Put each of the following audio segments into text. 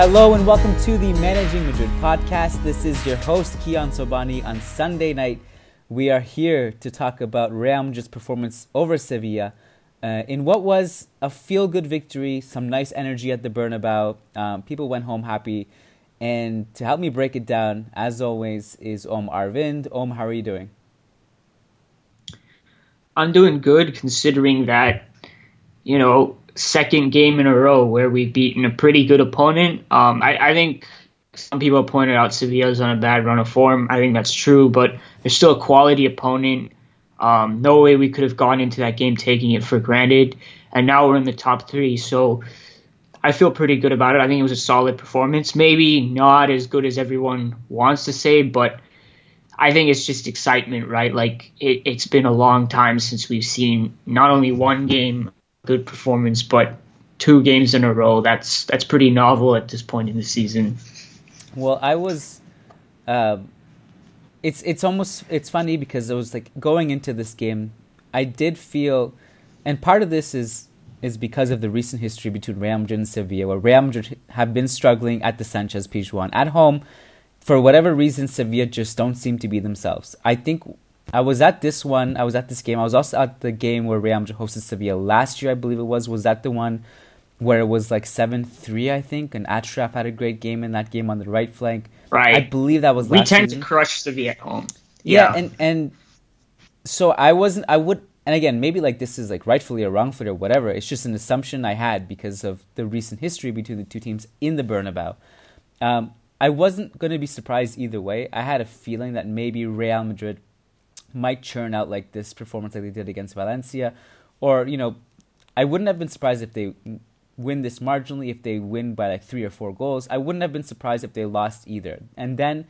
Hello and welcome to the Managing Madrid podcast. This is your host Kiyan Sobhani. On Sunday night, we are here to talk about Real Madrid's performance over Sevilla uh, in what was a feel-good victory. Some nice energy at the Bernabeu. Um, people went home happy. And to help me break it down, as always, is Om Arvind. Om, how are you doing? I'm doing good considering that, you know, second game in a row where we've beaten a pretty good opponent. Um, I, I, think some people pointed out Sevilla's on a bad run of form. I think that's true, but they're still a quality opponent. Um, no way we could have gone into that game taking it for granted. And now we're in the top three. So I feel pretty good about it. I think it was a solid performance. Maybe not as good as everyone wants to say, but I think it's just excitement, right? Like it, it's been a long time since we've seen not only one game good performance, but two games in a row. That's that's pretty novel at this point in the season. Well, I was. Uh, it's it's almost it's funny because it was like going into this game, I did feel, and part of this is is because of the recent history between Real Madrid and Sevilla, where Real Madrid have been struggling at the Sanchez Pizjuan at home. For whatever reason, Sevilla just don't seem to be themselves. I think I was at this one. I was at this game. I was also at the game where Real Madrid hosted Sevilla last year. I believe it was. Was that the one where it was like seven three? I think. And Achraf had a great game in that game on the right flank. Right. I believe that was. We tend season. to crush Sevilla at home. Yeah. yeah, and and so I wasn't. I would. And again, maybe like this is like rightfully or wrongfully or whatever. It's just an assumption I had because of the recent history between the two teams in the Bernabeu. Um, I wasn't going to be surprised either way. I had a feeling that maybe Real Madrid might churn out like this performance like they did against Valencia, or you know, I wouldn't have been surprised if they win this marginally. If they win by like three or four goals, I wouldn't have been surprised if they lost either. And then,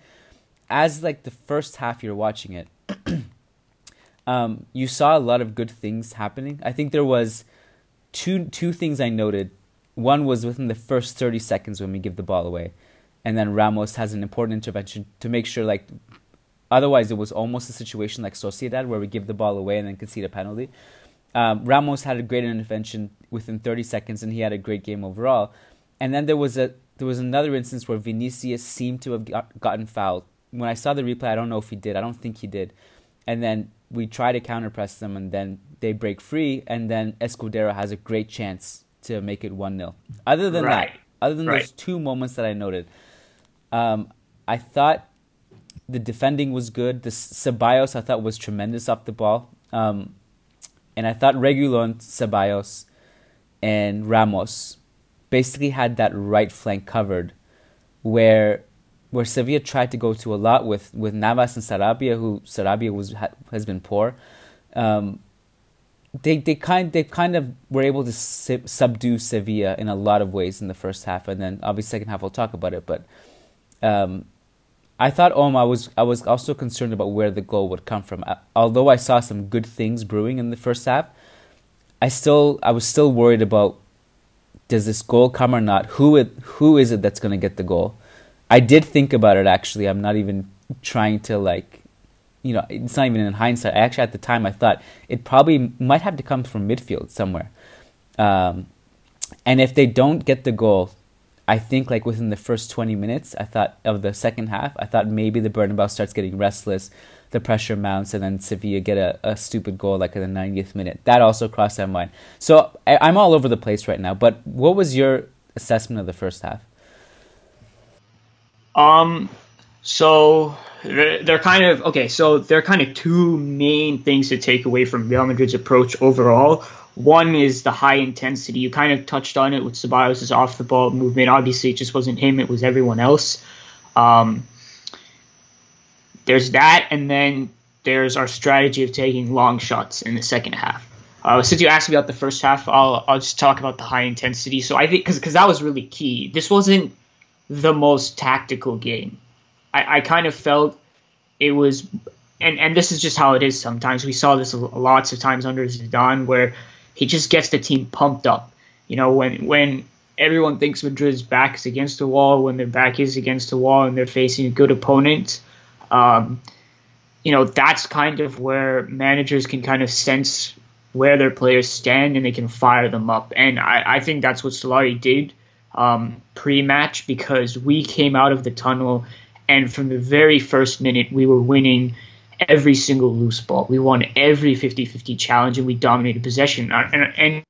as like the first half you're watching it, um, you saw a lot of good things happening. I think there was two two things I noted. One was within the first 30 seconds when we give the ball away, and then Ramos has an important intervention to make sure like Otherwise, it was almost a situation like Sociedad where we give the ball away and then concede a penalty. Um, Ramos had a great intervention within 30 seconds, and he had a great game overall. And then there was a there was another instance where Vinicius seemed to have got, gotten fouled. When I saw the replay, I don't know if he did. I don't think he did. And then we try to counterpress them, and then they break free, and then Escudero has a great chance to make it one 0 Other than right. that, other than right. those two moments that I noted, um, I thought the defending was good. The Ceballos I thought was tremendous off the ball. Um, and I thought Reguilon, Ceballos, and Ramos basically had that right flank covered where where Sevilla tried to go to a lot with, with Navas and Sarabia, who Sarabia was has been poor. Um, they they kind they kind of were able to subdue Sevilla in a lot of ways in the first half, and then obviously second half we'll talk about it. But um, I thought, um, I was I was also concerned about where the goal would come from. Although I saw some good things brewing in the first half, I still I was still worried about does this goal come or not? Who it, who is it that's going to get the goal? I did think about it actually. I'm not even trying to like, you know, it's not even in hindsight. Actually, at the time, I thought it probably might have to come from midfield somewhere. Um, and if they don't get the goal, I think like within the first 20 minutes, I thought of the second half, I thought maybe the Bernabeu starts getting restless, the pressure mounts, and then Sevilla get a, a stupid goal like in the 90th minute. That also crossed my mind. So I, I'm all over the place right now. But what was your assessment of the first half? Um, so they're kind of okay. So there are kind of two main things to take away from Real Madrid's approach overall. One is the high intensity. You kind of touched on it with Ceballos' off the ball movement. Obviously, it just wasn't him; it was everyone else. Um, there's that, and then there's our strategy of taking long shots in the second half. Uh, since you asked me about the first half, I'll I'll just talk about the high intensity. So I think because because that was really key. This wasn't the most tactical game. I, I kind of felt it was, and and this is just how it is. Sometimes we saw this lots of times under Zidane, where he just gets the team pumped up. You know, when when everyone thinks Madrid's back is against the wall, when their back is against the wall and they're facing a good opponent, um, you know, that's kind of where managers can kind of sense where their players stand and they can fire them up. And I, I think that's what Solari did um, pre-match because we came out of the tunnel and from the very first minute we were winning every single loose ball. We won every 50-50 challenge and we dominated possession. Uh, and, and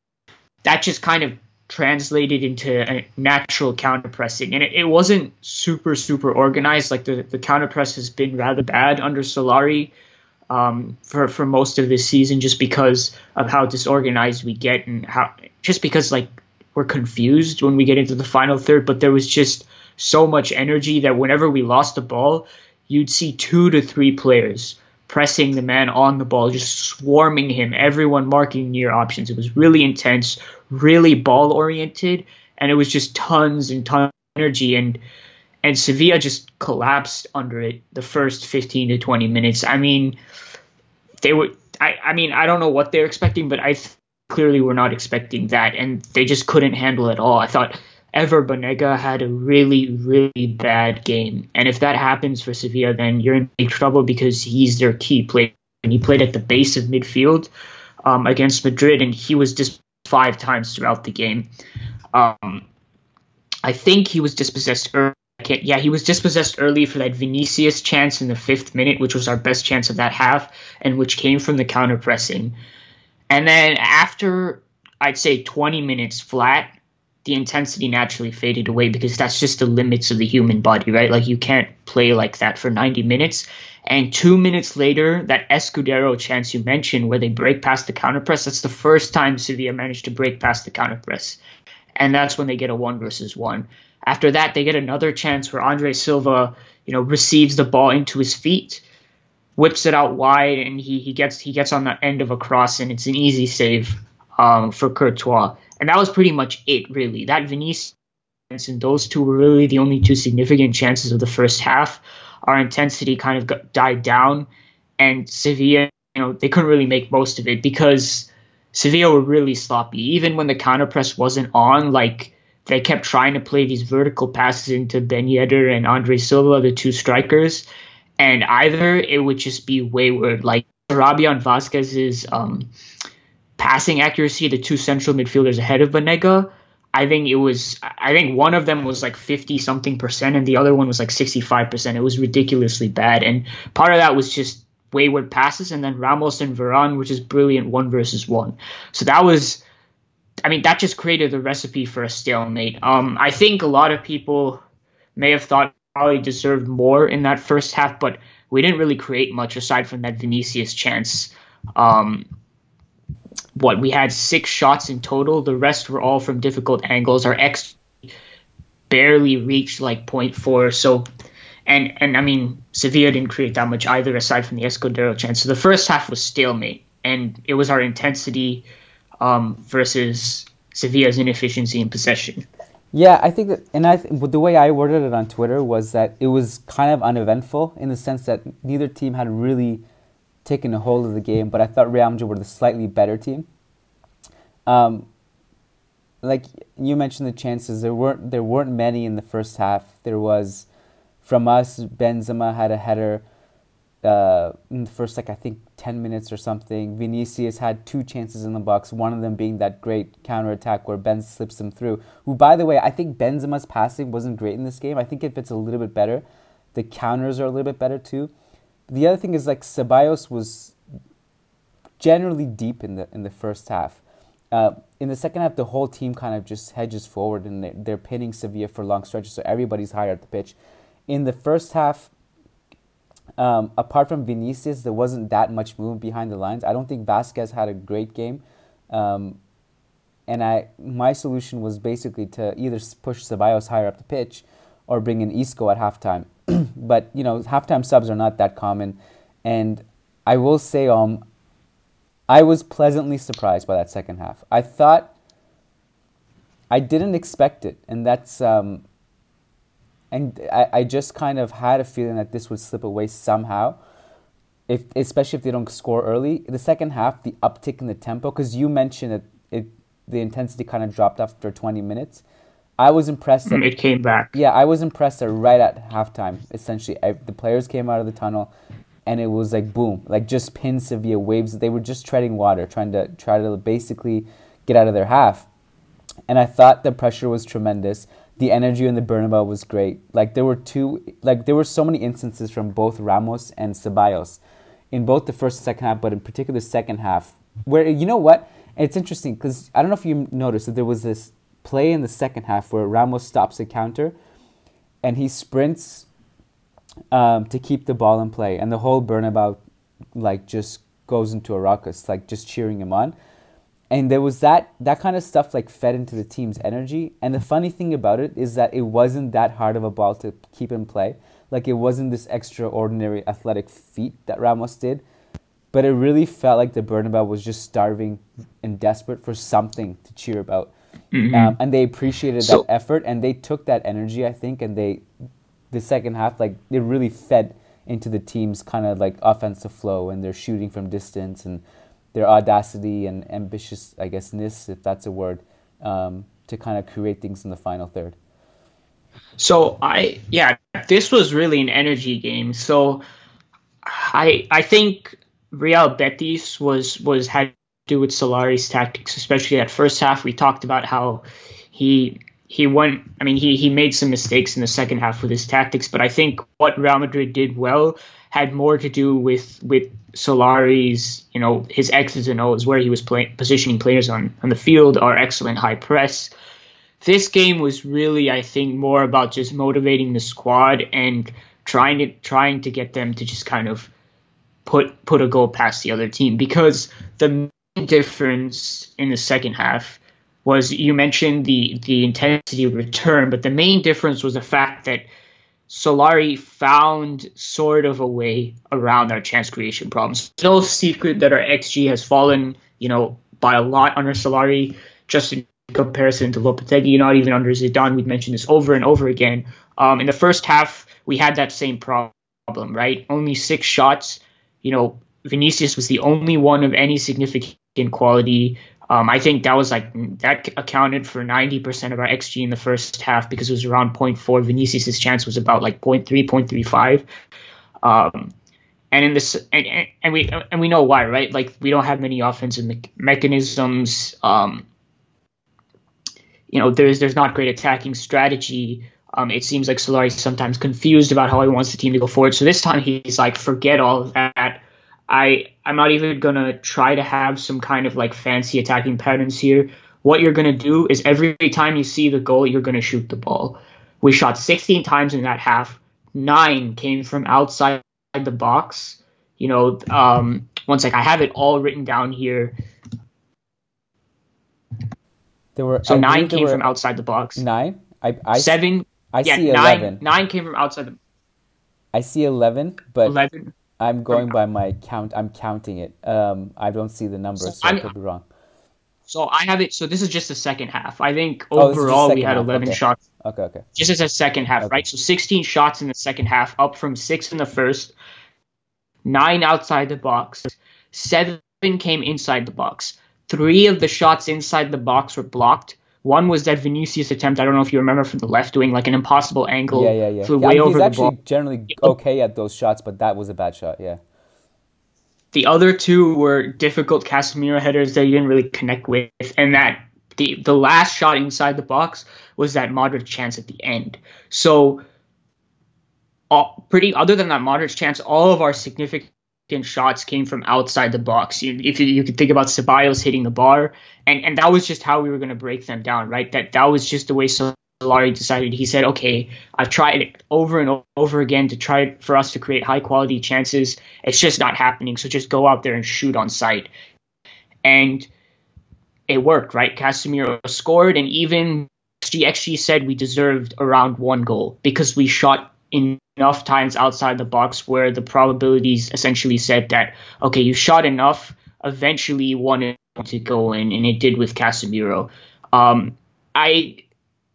that just kind of translated into a natural counter pressing. And it, it wasn't super, super organized. Like the, the counter press has been rather bad under Solari um, for, for most of this season just because of how disorganized we get and how just because like we're confused when we get into the final third, but there was just so much energy that whenever we lost the ball, you'd see two to three players pressing the man on the ball, just swarming him, everyone marking near options. It was really intense, really ball oriented, and it was just tons and tons of energy. And and Sevilla just collapsed under it the first 15 to 20 minutes. I mean, they were. I, I mean, I don't know what they're expecting, but I th- clearly were not expecting that, and they just couldn't handle it all. I thought Ever Banega had a really, really bad game. And if that happens for Sevilla, then you're in big trouble because he's their key player. And he played at the base of midfield um, against Madrid, and he was just five times throughout the game. Um, I think he was dispossessed early. Yeah, he was dispossessed early for that Vinicius chance in the fifth minute, which was our best chance of that half, and which came from the counter pressing. And then after, I'd say, 20 minutes flat, the intensity naturally faded away because that's just the limits of the human body, right? Like you can't play like that for 90 minutes. And two minutes later, that Escudero chance you mentioned where they break past the counter press, that's the first time Sevilla managed to break past the counter press. And that's when they get a one versus one. After that, they get another chance where Andre Silva, you know, receives the ball into his feet, whips it out wide, and he, he gets he gets on the end of a cross, and it's an easy save um, for Courtois. And that was pretty much it, really. That Vinicius and those two were really the only two significant chances of the first half. Our intensity kind of got, died down, and Sevilla, you know, they couldn't really make most of it because Sevilla were really sloppy. Even when the counter press wasn't on, like they kept trying to play these vertical passes into Ben Yedder and Andre Silva, the two strikers, and either it would just be wayward. Like Sarabia Vasquez's um, passing accuracy, the two central midfielders ahead of Banega, I think it was I think one of them was like 50 something percent and the other one was like 65 percent. It was ridiculously bad. And part of that was just wayward passes and then Ramos and Varane, which is brilliant one versus one. So that was I mean, that just created the recipe for a stalemate. Um, I think a lot of people may have thought probably deserved more in that first half, but we didn't really create much aside from that Vinicius chance. Um, what we had six shots in total. The rest were all from difficult angles. Our X barely reached like 0.4. So, and and I mean Sevilla didn't create that much either, aside from the Escudero chance. So the first half was stalemate, and it was our intensity um, versus Sevilla's inefficiency in possession. Yeah, I think that, and I the way I worded it on Twitter was that it was kind of uneventful in the sense that neither team had really taken a hold of the game, but I thought Real Madrid were the slightly better team. Um, like you mentioned, the chances there weren't there weren't many in the first half. There was from us, Benzema had a header uh, in the first like I think ten minutes or something. Vinicius had two chances in the box, one of them being that great counter attack where Ben slips him through. Who, by the way, I think Benzema's passing wasn't great in this game. I think it fits a little bit better. The counters are a little bit better too the other thing is like Ceballos was generally deep in the in the first half. Uh, in the second half, the whole team kind of just hedges forward and they're, they're pinning Sevilla for long stretches, so everybody's higher at the pitch. In the first half, um, apart from Vinicius, there wasn't that much movement behind the lines. I don't think Vasquez had a great game, um, and I my solution was basically to either push Ceballos higher up the pitch, or bring in Isco at halftime. but you know, halftime subs are not that common, and I will say, um, I was pleasantly surprised by that second half. I thought I didn't expect it, and that's um, and I, I just kind of had a feeling that this would slip away somehow. If, especially if they don't score early. The second half, the uptick in the tempo, because you mentioned that it, the intensity kind of dropped after 20 minutes. I was impressed. That, mm, it came back. Yeah, I was impressed that right at halftime, essentially, I, the players came out of the tunnel, and it was like boom, like just pin Sevilla waves. They were just treading water, trying to try to basically get out of their half. and I thought the pressure was tremendous. The energy in the Bernabeu was great. Like there were two, like there were so many instances from both Ramos and Ceballos in both the first and second half, but in particular the second half, where you know what? It's interesting because I don't know if you noticed that there was this play in the second half where Ramos stops a counter, and he sprints um, to keep the ball in play, and the whole Bernabeu like just goes into a ruckus, like just cheering him on. And there was that that kind of stuff like fed into the team's energy. And the funny thing about it is that it wasn't that hard of a ball to keep in play. Like it wasn't this extraordinary athletic feat that Ramos did, but it really felt like the Bernabeu was just starving and desperate for something to cheer about. Mm-hmm. Um, and they appreciated so, that effort and they took that energy, I think, and they the second half like it really fed into the team's kind of like offensive flow and their shooting from distance and their audacity and ambitious, I guess, ness, if that's a word, um, to kind of create things in the final third. So I, yeah, this was really an energy game. So I, I think Real Betis was was had do with Solari's tactics, especially that first half. We talked about how he he went. I mean, he he made some mistakes in the second half with his tactics, but I think what Real Madrid did well had more to do with with Solari's, you know, his X's and O's, where he was play, positioning players on on the field, our excellent high press. This game was really, I think, more about just motivating the squad and trying to trying to get them to just kind of put put a goal past the other team because the difference in the second half was you mentioned the the intensity return, but the main difference was the fact that Solari found sort of a way around our chance creation problems. No secret that our XG has fallen, you know, by a lot under Solari, just in comparison to Lopetegui, not even under Zidane. We've mentioned this over and over again. Um, in the first half, we had that same problem, right? Only six shots. You know, Vinicius was the only one of any significant quality um, I think that was like that accounted for 90% of our XG in the first half because it was around 0.4. Vinicius' chance was about like 0.3, 0.35. Um, and in this, and, and we and we know why, right? Like we don't have many offensive me- mechanisms. Um, you know, there's there's not great attacking strategy. Um, it seems like Solari's sometimes confused about how he wants the team to go forward. So this time he's like, forget all of that. I I'm not even gonna try to have some kind of like fancy attacking patterns here. What you're gonna do is every time you see the goal, you're gonna shoot the ball. We shot 16 times in that half. Nine came from outside the box. You know, um, one sec, I have it all written down here. There were so I nine came from outside the box. Nine. I, I seven. I yeah, see nine, eleven. Nine came from outside the. I see eleven, but eleven. I'm going by my count. I'm counting it. Um, I don't see the numbers, so, so I could be wrong. So I have it. So this is just the second half. I think oh, overall oh, we had half. 11 okay. shots. Okay, okay. Just as a second half, okay. right? So 16 shots in the second half, up from six in the first. Nine outside the box. Seven came inside the box. Three of the shots inside the box were blocked. One was that Vinicius attempt. I don't know if you remember from the left doing like an impossible angle. Yeah, yeah, yeah. Flew yeah, way I mean, over he's actually ball. generally okay at those shots, but that was a bad shot. Yeah. The other two were difficult Casemiro headers that he didn't really connect with, and that the the last shot inside the box was that Modric chance at the end. So, all, pretty other than that Modric chance, all of our significant shots came from outside the box. You, if you, you could think about Ceballos hitting the bar, and and that was just how we were going to break them down, right? That that was just the way Solari decided. He said, "Okay, I've tried it over and over again to try for us to create high quality chances. It's just not happening. So just go out there and shoot on sight." And it worked, right? Casemiro scored, and even XG said we deserved around one goal because we shot enough times outside the box where the probabilities essentially said that okay, you shot enough, eventually wanted to go in, and it did with Casemiro. Um, I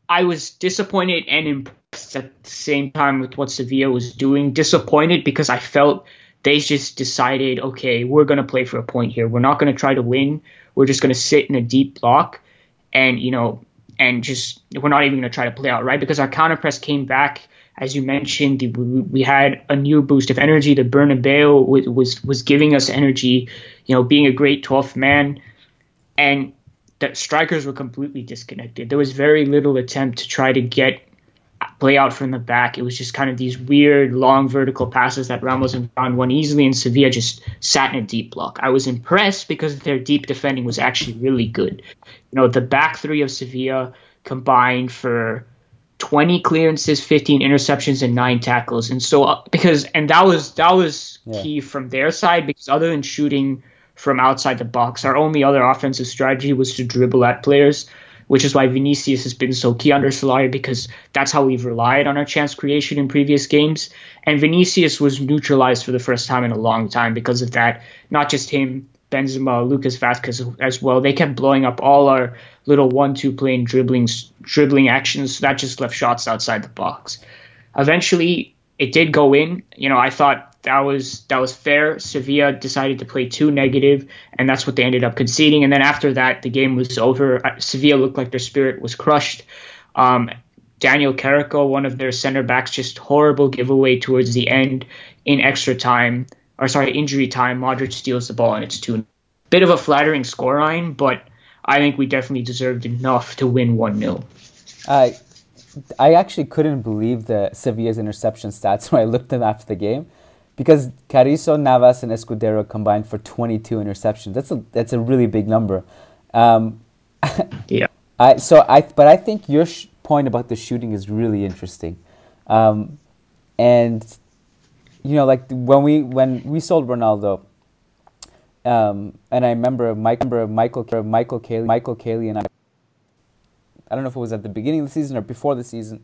I was disappointed and impressed at the same time with what Sevilla was doing. Disappointed because I felt they just decided, okay, we're to play for a point here. We're not to try to win. We're just to sit in a deep block and, you know, and just, we're not even to try to play out, right? Because our counter press came back as you mentioned, we had a new boost of energy. The Bernabeu was, was was giving us energy, you know, being a great 12th man, and the strikers were completely disconnected. There was very little attempt to try to get play out from the back. It was just kind of these weird long vertical passes that Ramos and Varane won easily, and Sevilla just sat in a deep block. I was impressed because their deep defending was actually really good. You know, the back three of Sevilla combined for 20 clearances, 15 interceptions, and nine tackles. And so uh, because and that was that was yeah. key from their side because other than shooting from outside the box, our only other offensive strategy was to dribble at players which is why Vinicius has been so key under Solari because that's how we've relied on our chance creation in previous games. And Vinicius was neutralized for the first time in a long time because of that. Not just him, Benzema, Lucas Vázquez as well. They kept blowing up all our little one-two plane dribbling dribbling actions. So that just left shots outside the box. Eventually, it did go in. You know, I thought that was that was fair. Sevilla decided to play too negative, and that's what they ended up conceding. And then after that, the game was over. Uh, Sevilla looked like their spirit was crushed. Um, Daniel Carrico, one of their center backs, just horrible giveaway towards the end in extra time, or sorry, injury time. Modric steals the ball and it's two. Bit of a flattering scoreline, but I think we definitely deserved enough to win one 0 I I actually couldn't believe the Sevilla's interception stats when I looked them after the game because Carrico, Navas, and Escudero combined for 22 interceptions. That's a that's a really big number. Um, yeah. I so I but I think your sh- point about the shooting is really interesting, um, and you know like when we when we sold Ronaldo. Um, and I remember, Mike, remember Michael Michael Caley, Michael Caley and I. I don't know if it was at the beginning of the season or before the season.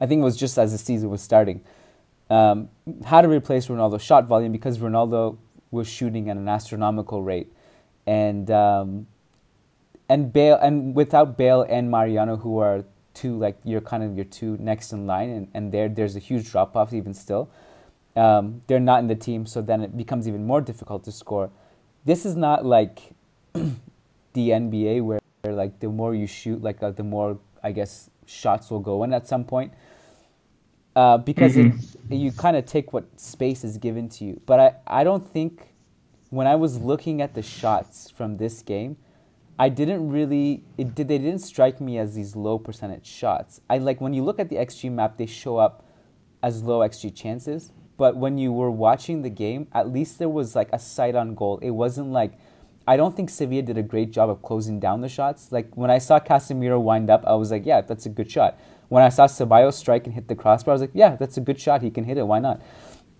I think it was just as the season was starting um, how to replace Ronaldo's shot volume because Ronaldo was shooting at an astronomical rate, and um, and Bale and without Bale and Mariano who are two like you're kind of your two next in line, and, and there there's a huge drop off even still. Um, they're not in the team, so then it becomes even more difficult to score. This is not like the NBA where, where like the more you shoot, like uh, the more I guess shots will go in at some point uh, because mm-hmm. it, you kind of take what space is given to you. But I, I don't think when I was looking at the shots from this game, I didn't really it did they didn't strike me as these low percentage shots. I like when you look at the XG map, they show up as low XG chances. But when you were watching the game, at least there was like a sight on goal. It wasn't like I don't think Sevilla did a great job of closing down the shots. Like when I saw Casemiro wind up, I was like, yeah, that's a good shot when I saw Ceballos strike and hit the crossbar, I was like, yeah, that's a good shot. He can hit it. Why not?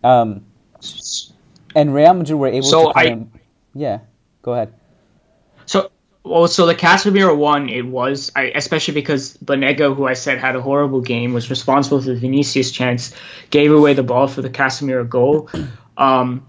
Um, and Real Madrid were able so to. I, of, yeah, go ahead. So, well, so the Casemiro one, it was, I, especially because Banega, who I said had a horrible game, was responsible for the Vinicius chance, gave away the ball for the Casemiro goal. Um,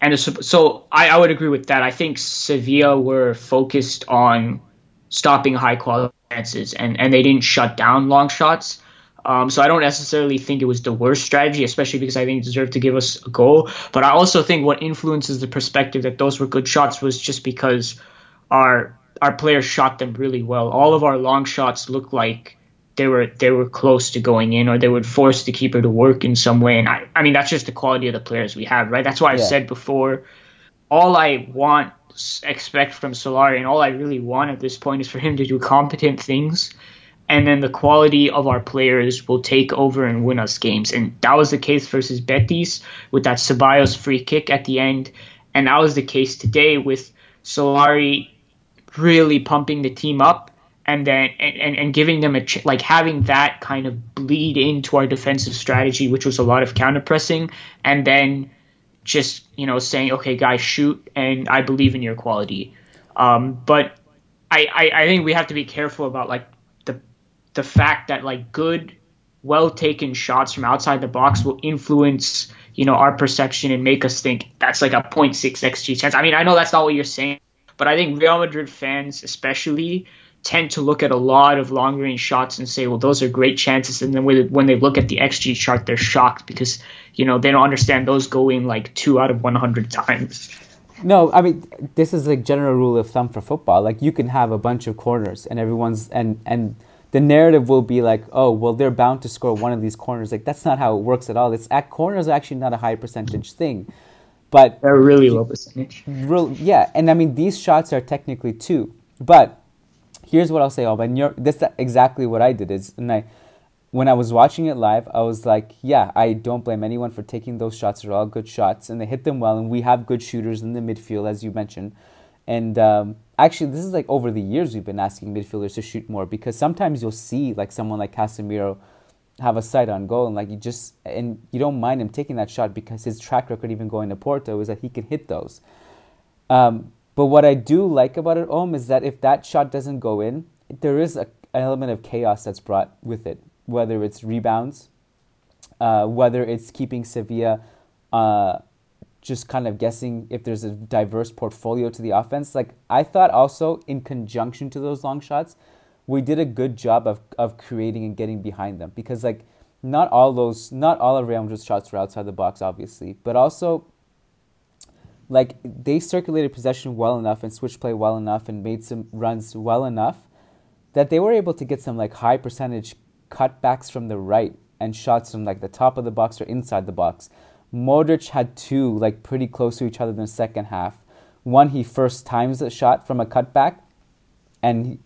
and so I, I would agree with that. I think Sevilla were focused on stopping high quality chances, and, and they didn't shut down long shots. Um, so I don't necessarily think it was the worst strategy, especially because I think it deserved to give us a goal. But I also think what influences the perspective that those were good shots was just because our our players shot them really well. All of our long shots looked like they were they were close to going in, or they would force the keeper to work in some way. And I, I mean that's just the quality of the players we have, right? That's why I yeah. said before. All I want expect from Solari, and all I really want at this point is for him to do competent things, and then the quality of our players will take over and win us games. And that was the case versus Betis with that Ceballos free kick at the end, and that was the case today with Solari really pumping the team up. And then and, and giving them a ch- like having that kind of bleed into our defensive strategy, which was a lot of counter pressing, and then just you know saying okay guys shoot and i believe in your quality um, but I, I, I think we have to be careful about like the the fact that like good well taken shots from outside the box will influence you know our perception and make us think that's like a 0.6 xg chance i mean i know that's not what you're saying but i think real madrid fans especially tend to look at a lot of long range shots and say, well, those are great chances. And then when they look at the XG chart, they're shocked because, you know, they don't understand those go in like two out of 100 times. No, I mean, this is like general rule of thumb for football. Like you can have a bunch of corners and everyone's, and, and the narrative will be like, oh, well, they're bound to score one of these corners. Like that's not how it works at all. It's at corners are actually not a high percentage thing. But they're really low percentage. Real, yeah. And I mean, these shots are technically two But here's what I'll say, Alban. You're, that's exactly what I did. Is and I, when I was watching it live, I was like, yeah, I don't blame anyone for taking those shots. They're all good shots, and they hit them well. And we have good shooters in the midfield, as you mentioned. And um, actually, this is like over the years we've been asking midfielders to shoot more because sometimes you'll see like someone like Casemiro have a sight on goal and like you just and you don't mind him taking that shot because his track record even going to Porto is that he can hit those. Um, but what I do like about it, Om, is that if that shot doesn't go in, there is a, an element of chaos that's brought with it. Whether it's rebounds, uh, whether it's keeping Sevilla uh, just kind of guessing if there's a diverse portfolio to the offense. Like I thought, also in conjunction to those long shots, we did a good job of of creating and getting behind them because like not all those, not all of Madrid's shots were outside the box, obviously, but also like they circulated possession well enough and switch play well enough and made some runs well enough that they were able to get some like high percentage cutbacks from the right and shots from like the top of the box or inside the box. Modric had two like pretty close to each other in the second half. One he first times the shot from a cutback, and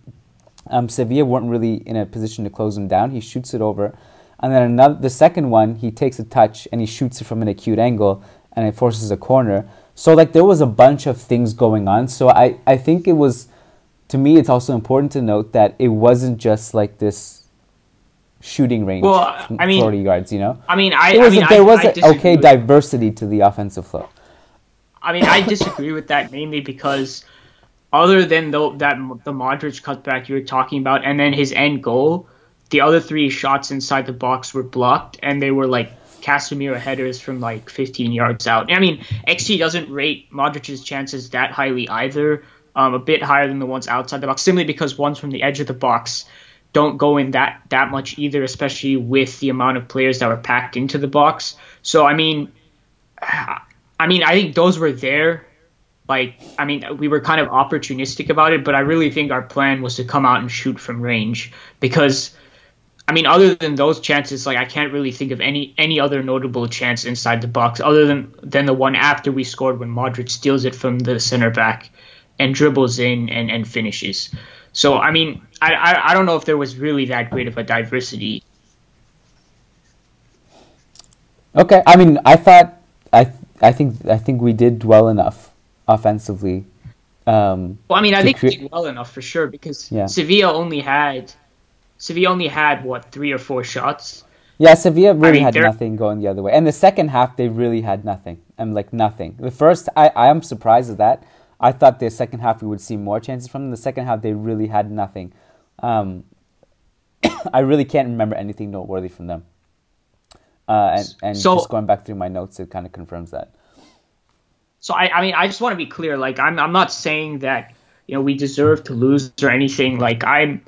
um, Sevilla weren't really in a position to close him down. He shoots it over, and then another the second one he takes a touch and he shoots it from an acute angle and it forces a corner. So like there was a bunch of things going on. So I, I think it was to me it's also important to note that it wasn't just like this shooting range well, I mean, 40 yards, you know? I mean, I, there was, I mean, there was I okay diversity to the offensive flow. I mean, I disagree with that mainly because other than the, that the Modric cutback you were talking about and then his end goal, the other three shots inside the box were blocked and they were like Casemiro headers from like 15 yards out. I mean, XG doesn't rate Modric's chances that highly either. Um, a bit higher than the ones outside the box, simply because ones from the edge of the box don't go in that that much either, especially with the amount of players that were packed into the box. So I mean, I mean, I think those were there. Like, I mean, we were kind of opportunistic about it, but I really think our plan was to come out and shoot from range because I mean, other than those chances, like I can't really think of any any other notable chance inside the box other than than the one after we scored when Modric steals it from the center back and dribbles in and, and finishes. So I mean, I, I I don't know if there was really that great of a diversity. Okay, I mean, I thought I I think I think we did well enough offensively. Um, well, I mean, I think cre- we did well enough for sure because yeah. Sevilla only had Sevilla only had what three or four shots. Yeah, Sevilla really I mean, had nothing going the other way, and the second half they really had nothing. I'm like nothing. The first, I I am surprised at that. I thought the second half we would see more chances from them. The second half they really had nothing. Um, I really can't remember anything noteworthy from them. Uh, and and so, just going back through my notes, it kind of confirms that. So I, I mean, I just want to be clear. Like, I'm, I'm not saying that you know we deserve to lose or anything. Like, I'm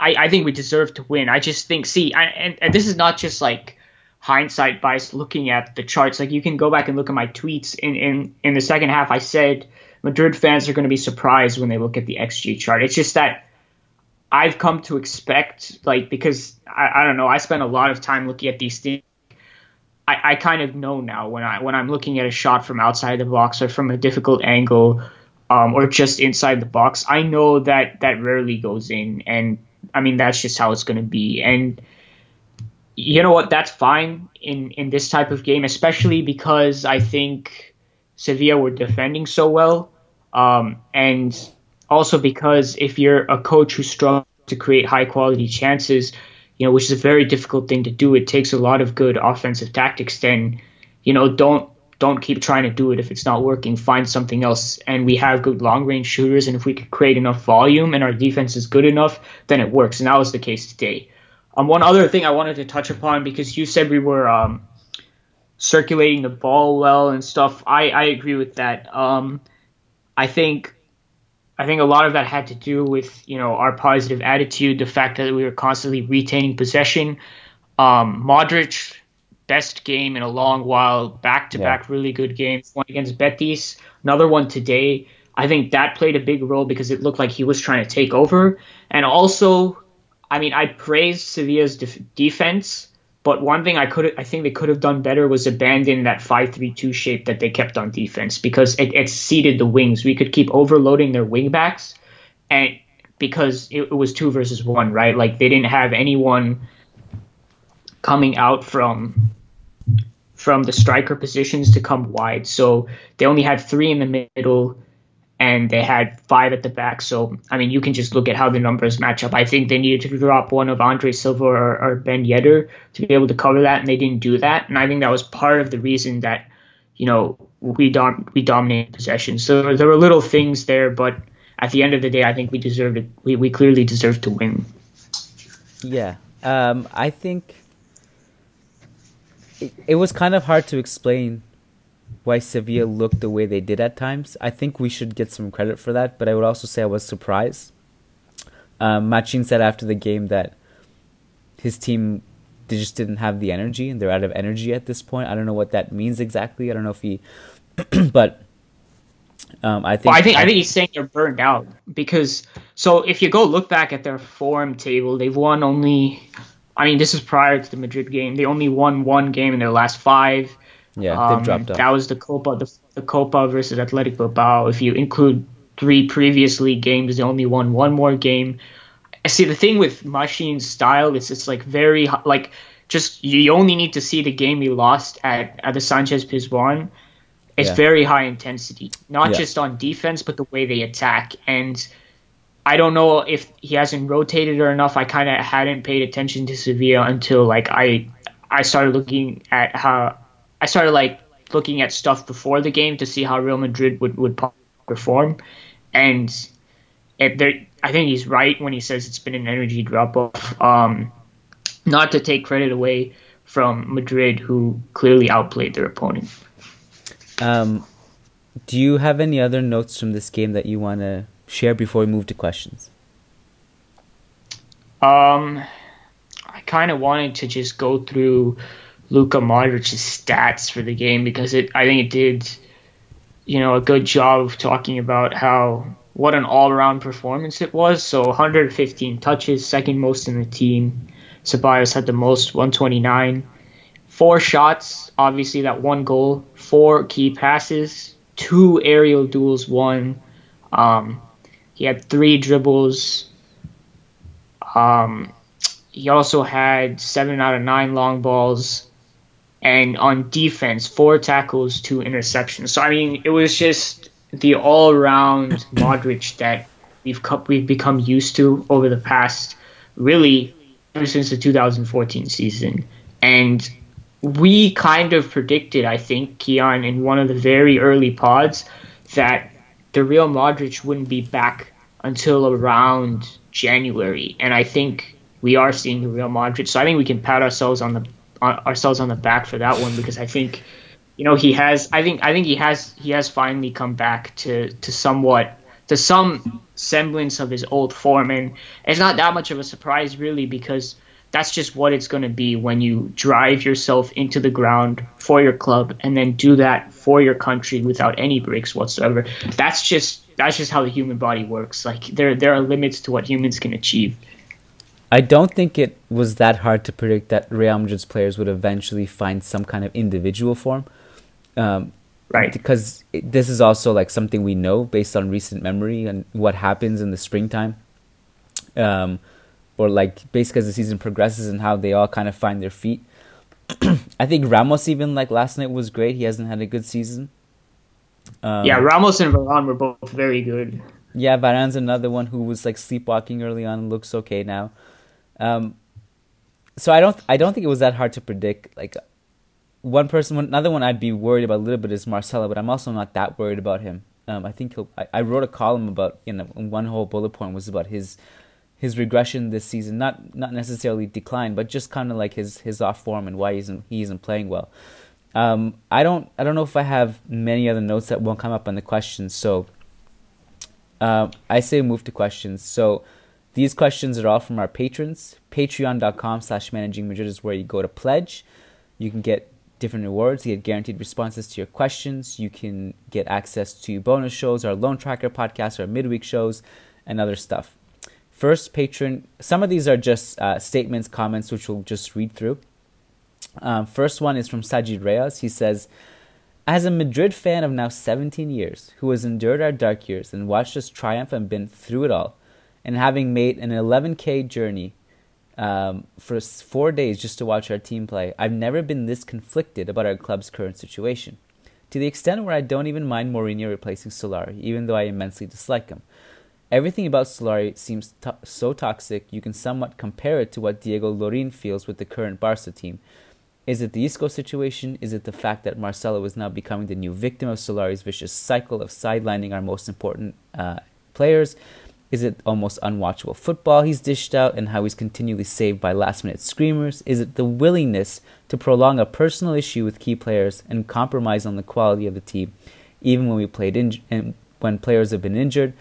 I, I think we deserve to win. I just think, see, I, and, and this is not just like hindsight bias looking at the charts. Like you can go back and look at my tweets in, in, in the second half. I said Madrid fans are going to be surprised when they look at the XG chart. It's just that I've come to expect, like, because I, I don't know, I spent a lot of time looking at these things. I, I kind of know now when I when I'm looking at a shot from outside the box or from a difficult angle, um, or just inside the box, I know that that rarely goes in, and I mean, that's just how it's going to be. And you know what? That's fine in in this type of game, especially because I think Sevilla were defending so well, um, and also because if you're a coach who struggles to create high quality chances, you know, which is a very difficult thing to do, it takes a lot of good offensive tactics. Then, you know, don't don't keep trying to do it if it's not working. Find something else. And we have good long range shooters, and if we could create enough volume and our defense is good enough, then it works. And that was the case today. Um, one other thing I wanted to touch upon because you said we were um, circulating the ball well and stuff. I, I agree with that. Um, I think I think a lot of that had to do with you know our positive attitude, the fact that we were constantly retaining possession. Um, Modric best game in a long while, back to back really good games. One against Betis, another one today. I think that played a big role because it looked like he was trying to take over. And also, I mean, I praised Sevilla's def- defense, but one thing I could I think they could have done better was abandon that 5-3-2 shape that they kept on defense because it, it ceded the wings. We could keep overloading their wingbacks and because it, it was two versus one, right? Like they didn't have anyone coming out from from the striker positions to come wide. So they only had three in the middle and they had five at the back. So, I mean, you can just look at how the numbers match up. I think they needed to drop one of Andre Silva or, or Ben Yedder to be able to cover that, and they didn't do that. And I think that was part of the reason that, you know, we, dom- we dominated possession. So there were little things there, but at the end of the day, I think we deserved it. We, we clearly deserved to win. Yeah. Um, I think it, it was kind of hard to explain why Sevilla looked the way they did at times. I think we should get some credit for that, but I would also say I was surprised. Um, Machin said after the game that his team they just didn't have the energy and they're out of energy at this point. I don't know what that means exactly. I don't know if he, but um, I think well, I think I, I think he's saying they're burned out because so if you go look back at their form table, they've won only I mean, this is prior to the Madrid game. They only won one game in their last five. Yeah, they've um, dropped off. That was the Copa, the, the Copa versus Athletic Bilbao. If you include three previous league games, they only won one more game. I see the thing with Machin's style is it's like very like just you only need to see the game he lost at at the Sanchez Pizjuan. It's yeah. very high intensity, not yeah. just on defense, but the way they attack and I don't know if he hasn't rotated or enough. I kind of hadn't paid attention to Sevilla until like I I started looking at how I started like looking at stuff before the game to see how Real Madrid would would perform, and it, there, I think he's right when he says it's been an energy drop off. Um, not to take credit away from Madrid, who clearly outplayed their opponent. Um, do you have any other notes from this game that you want to share before we move to questions? Um, I kind of wanted to just go through Luka Modric's stats for the game because it, I think it did, you know, a good job of talking about how what an all-around performance it was. So 115 touches, second most in the team. Ceballos had the most, 129. Four shots, obviously that one goal. Four key passes, two aerial duels, one. Um, he had three dribbles. Um, he also had seven out of nine long balls, and on defense, four tackles, two interceptions. So I mean, it was just the all-around Modric that we've we've become used to over the past, really, ever since the 2014 season, and we kind of predicted, I think, Kiyan, in one of the very early pods, that the real Modric wouldn't be back until around January, and I think we are seeing the real Modric. So I think we can pat ourselves on the ourselves on the back for that one because I think you know he has I think I think he has he has finally come back to to somewhat to some semblance of his old form and it's not that much of a surprise really because that's just what it's going to be when you drive yourself into the ground for your club and then do that for your country without any breaks whatsoever. That's just that's just how the human body works. Like there there are limits to what humans can achieve. I don't think it was that hard to predict that Real Madrid's players would eventually find some kind of individual form. Um, right. Because this is also like something we know based on recent memory and what happens in the springtime. Um, or like basically as the season progresses and how they all kind of find their feet. I think Ramos even like last night was great. He hasn't had a good season. Um, yeah, Ramos and Varane were both very good. Yeah, Varane's another one who was like sleepwalking early on and looks okay now. Um, so I don't I don't think it was that hard to predict. Like one person, another one I'd be worried about a little bit is Marcelo, but I'm also not that worried about him. Um, I think he'll. I, I, wrote a column about you know one whole bullet point was about his his regression this season, not not necessarily decline, but just kind of like his his off form and why he isn't he isn't playing well. Um, I don't I don't know if I have many other notes that won't come up on the questions, so uh, I say move to questions. So these questions are all from our patrons. Patreon.com slash managing Madrid is where you go to pledge. You can get different rewards. You get guaranteed responses to your questions. You can get access to bonus shows, our Loan Tracker podcast, our midweek shows, and other stuff. First patron, some of these are just uh, statements, comments, which we'll just read through. Um, first one is from Sajid Reyes. He says, As a Madrid fan of now 17 years, who has endured our dark years and watched us triumph and been through it all, and having made an 11k journey um, for four days just to watch our team play, I've never been this conflicted about our club's current situation. To the extent where I don't even mind Mourinho replacing Solari, even though I immensely dislike him. Everything about Solari seems to- so toxic, you can somewhat compare it to what Diego Larin feels with the current Barca team. Is it the Isco situation? Is it the fact that Marcelo is now becoming the new victim of Solari's vicious cycle of sidelining our most important uh, players? Is it almost unwatchable football he's dished out and how he's continually saved by last minute screamers? Is it the willingness to prolong a personal issue with key players and compromise on the quality of the team, even when we played in- and when players have been injured?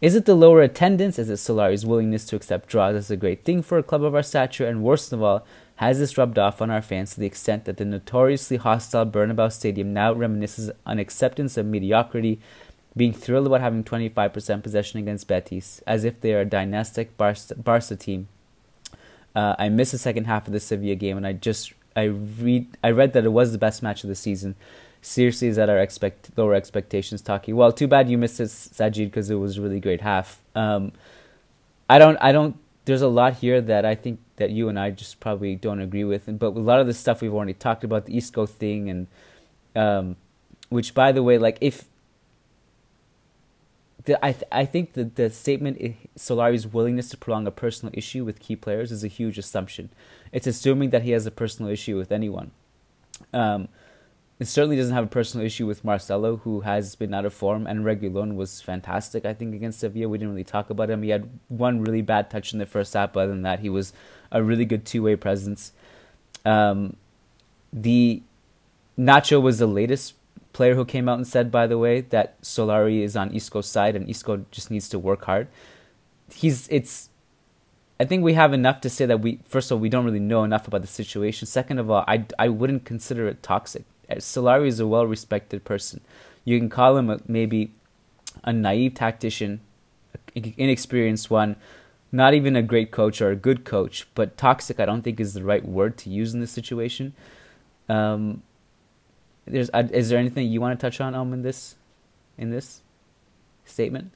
Is it the lower attendance? Is it Solari's willingness to accept draws as a great thing for a club of our stature? And worst of all, has this rubbed off on our fans to the extent that the notoriously hostile Bernabeu Stadium now reminisces an acceptance of mediocrity being thrilled about having 25% possession against Betis, as if they are a dynastic Barca, Barca team. Uh, I missed the second half of the Sevilla game, and I just I read I read that it was the best match of the season. Seriously, is that our expect lower expectations talking? Well, too bad you missed it, Sajid, because it was a really great half. Um, I don't I don't. There's a lot here that I think that you and I just probably don't agree with, and but a lot of the stuff we've already talked about, the Isco thing, and um, which by the way, like if the, I th- I think that the statement Solari's willingness to prolong a personal issue with key players is a huge assumption. It's assuming that he has a personal issue with anyone. Um, it certainly doesn't have a personal issue with Marcelo, who has been out of form, and Reguilon was fantastic. I think against Sevilla, we didn't really talk about him. He had one really bad touch in the first half, but other than that, he was a really good two way presence. Um, the Nacho was the latest player who came out and said, by the way, that Solari is on Isco's side and Isco just needs to work hard. He's it's. I think we have enough to say that we first of all we don't really know enough about the situation. Second of all, I I wouldn't consider it toxic. Uh, Solari is a well respected person. You can call him a, maybe a naive tactician, inexperienced one, not even a great coach or a good coach, but toxic I don't think is the right word to use in this situation. Um, there's uh, is there anything you want to touch on um in this in this statement?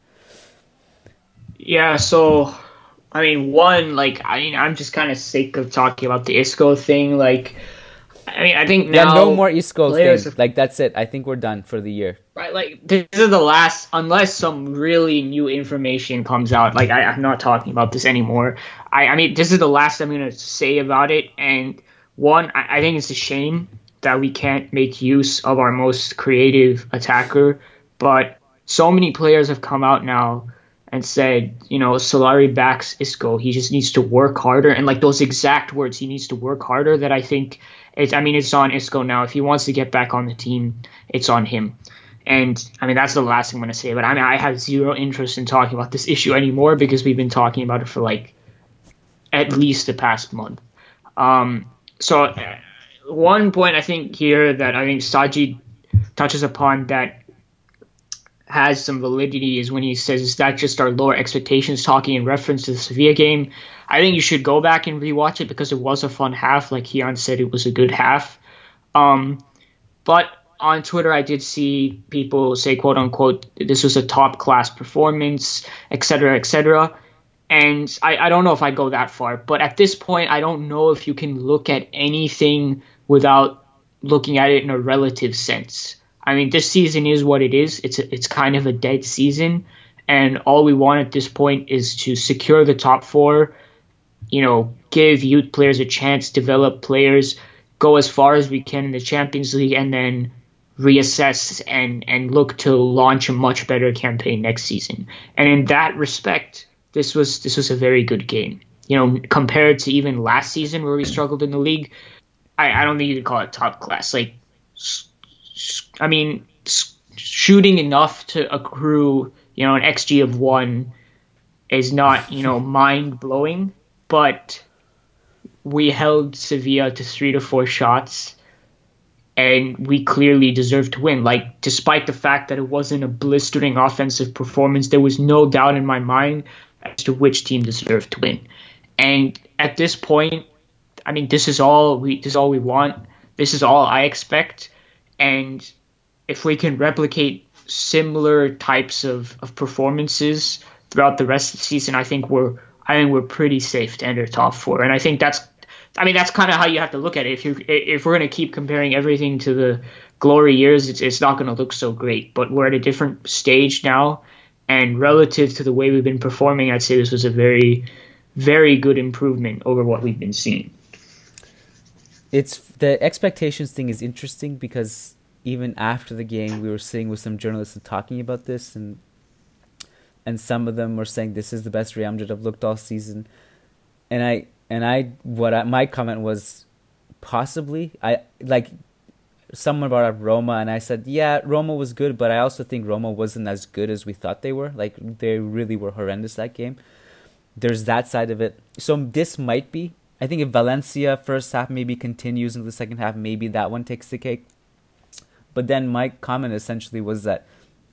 Yeah, so I mean, one like I mean, I'm just kind of sick of talking about the Isco thing. Like, I mean, I think now yeah, no more Isco things. Have, like that's it. I think we're done for the year. Right, like this is the last, unless some really new information comes out. Like I, am not talking about this anymore. I, I mean, this is the last I'm gonna say about it. And one, I, I think it's a shame that we can't make use of our most creative attacker. But so many players have come out now and said, you know, Solari backs Isco. He just needs to work harder. And like those exact words, he needs to work harder. That I think it's, I mean, it's on Isco now. If he wants to get back on the team, it's on him. And I mean, that's the last thing I'm going to say. But I mean, I have zero interest in talking about this issue anymore because we've been talking about it for like at least the past month. Um, so one point I think here that I think Saji touches upon that has some validity is when he says, is that just our lower expectations talking in reference to the Sevilla game? I think you should go back and rewatch it because it was a fun half. Like Kiyan said, it was a good half. Um, but on Twitter, I did see people say, quote unquote, this was a top class performance, etc., etc. And I, I don't know if I go that far, but at this point, I don't know if you can look at anything without looking at it in a relative sense. I mean, this season is what it is. It's a, it's kind of a dead season, and all we want at this point is to secure the top four. You know, give youth players a chance, develop players, go as far as we can in the Champions League, and then reassess and and look to launch a much better campaign next season. And in that respect, this was this was a very good game. You know, compared to even last season where we struggled in the league, I, I don't think you can call it top class. Like, I mean, shooting enough to accrue, you know, an XG of one is not, you know, mind blowing, but we held Sevilla to three to four shots and we clearly deserved to win. Like, despite the fact that it wasn't a blistering offensive performance, there was no doubt in my mind as to which team deserved to win. And at this point, I mean, this is all we this is all we want. This is all I expect. And if we can replicate similar types of, of performances throughout the rest of the season, I think we're I think we're pretty safe to enter top four, and I think that's I mean that's kind of how you have to look at it. If you if we're going to keep comparing everything to the glory years, it's it's not going to look so great. But we're at a different stage now, and relative to the way we've been performing, I'd say this was a very very good improvement over what we've been seeing. It's the expectations thing is interesting because even after the game, we were sitting with some journalists and talking about this, and and some of them were saying this is the best Real Madrid I've looked all season, and I and I what I, my comment was possibly. I like someone brought up Roma and I said yeah Roma was good but I also think Roma wasn't as good as we thought they were. Like they really were horrendous that game. There's that side of it. So this might be I think if Valencia first half maybe continues into the second half maybe that one takes the cake but then my comment essentially was that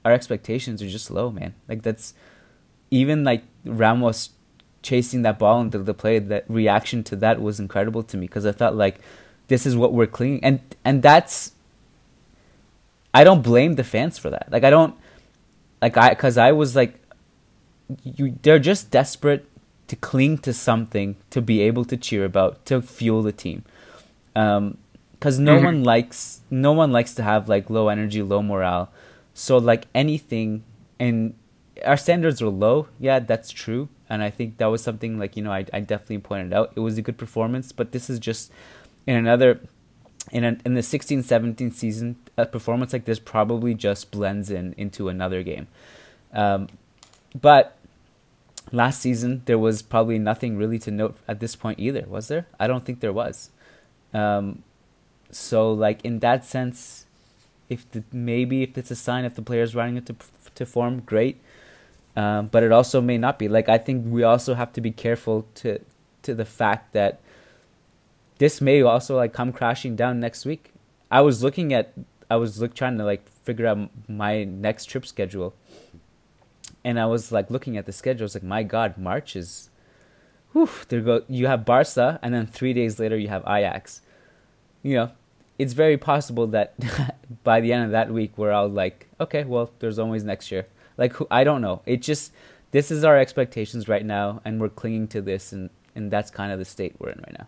our expectations are just low man like that's even like Ramos chasing that ball into the play, that reaction to that was incredible to me because I thought like this is what we're clinging and and that's I don't blame the fans for that. Like I don't like I cuz I was like you they're just desperate to cling to something to be able to cheer about to fuel the team. Um cuz no mm-hmm. one likes no one likes to have like low energy, low morale. So like anything and our standards are low. Yeah, that's true and I think that was something like you know I, I definitely pointed out it was a good performance but this is just in another in an, in the 16-17 season a performance like this probably just blends in into another game um, but last season there was probably nothing really to note at this point either was there I don't think there was um, so like in that sense if the, maybe if it's a sign if the players running it to to form great um, but it also may not be. Like I think we also have to be careful to to the fact that this may also like come crashing down next week. I was looking at I was look trying to like figure out my next trip schedule, and I was like looking at the schedule. I was like, my God, March is, whew. There go. You have Barca, and then three days later you have Ajax. You know, it's very possible that by the end of that week we're all like, okay, well, there's always next year. Like I don't know. It just this is our expectations right now, and we're clinging to this, and and that's kind of the state we're in right now.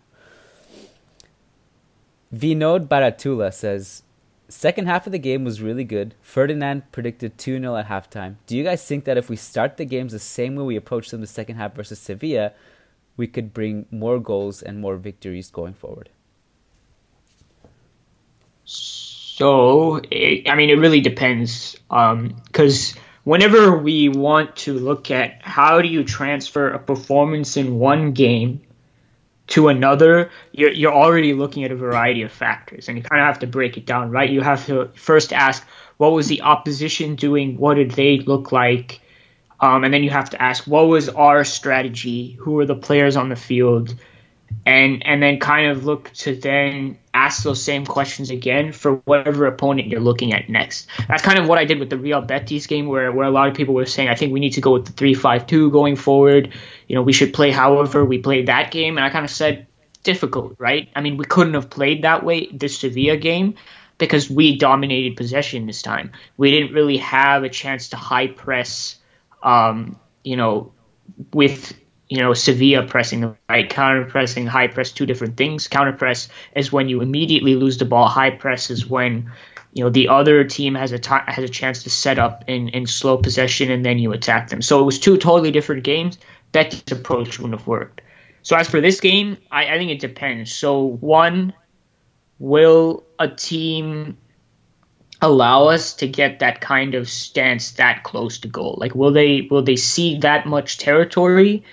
Vinod Baratula says, Second half of the game was really good. Ferdinand predicted 2 0 at halftime. Do you guys think that if we start the games the same way we approached them the second half versus Sevilla, we could bring more goals and more victories going forward? So, I mean, it really depends. Because um, whenever we want to look at how do you transfer a performance in one game to another, you're, you're already looking at a variety of factors, and you kind of have to break it down, right? You have to first ask, what was the opposition doing? What did they look like? Um, and then you have to ask, what was our strategy? Who were the players on the field? And and then kind of look to then ask those same questions again for whatever opponent you're looking at next. That's kind of what I did with the Real Betis game, where where a lot of people were saying, I think we need to go with the three five two going forward. You know, we should play however we played that game, and I kind of said difficult, right? I mean, we couldn't have played that way this Sevilla game because we dominated possession this time. We didn't really have a chance to high press, um, you know, with you know, Sevilla pressing right, counter pressing, high press, two different things. Counter press is when you immediately lose the ball. High press is when you know the other team has a t- has a chance to set up in, in slow possession and then you attack them. So it was two totally different games. That approach wouldn't have worked. So as for this game, I, I think it depends. So one, will a team allow us to get that kind of stance that close to goal? Like will they will they see that much territory?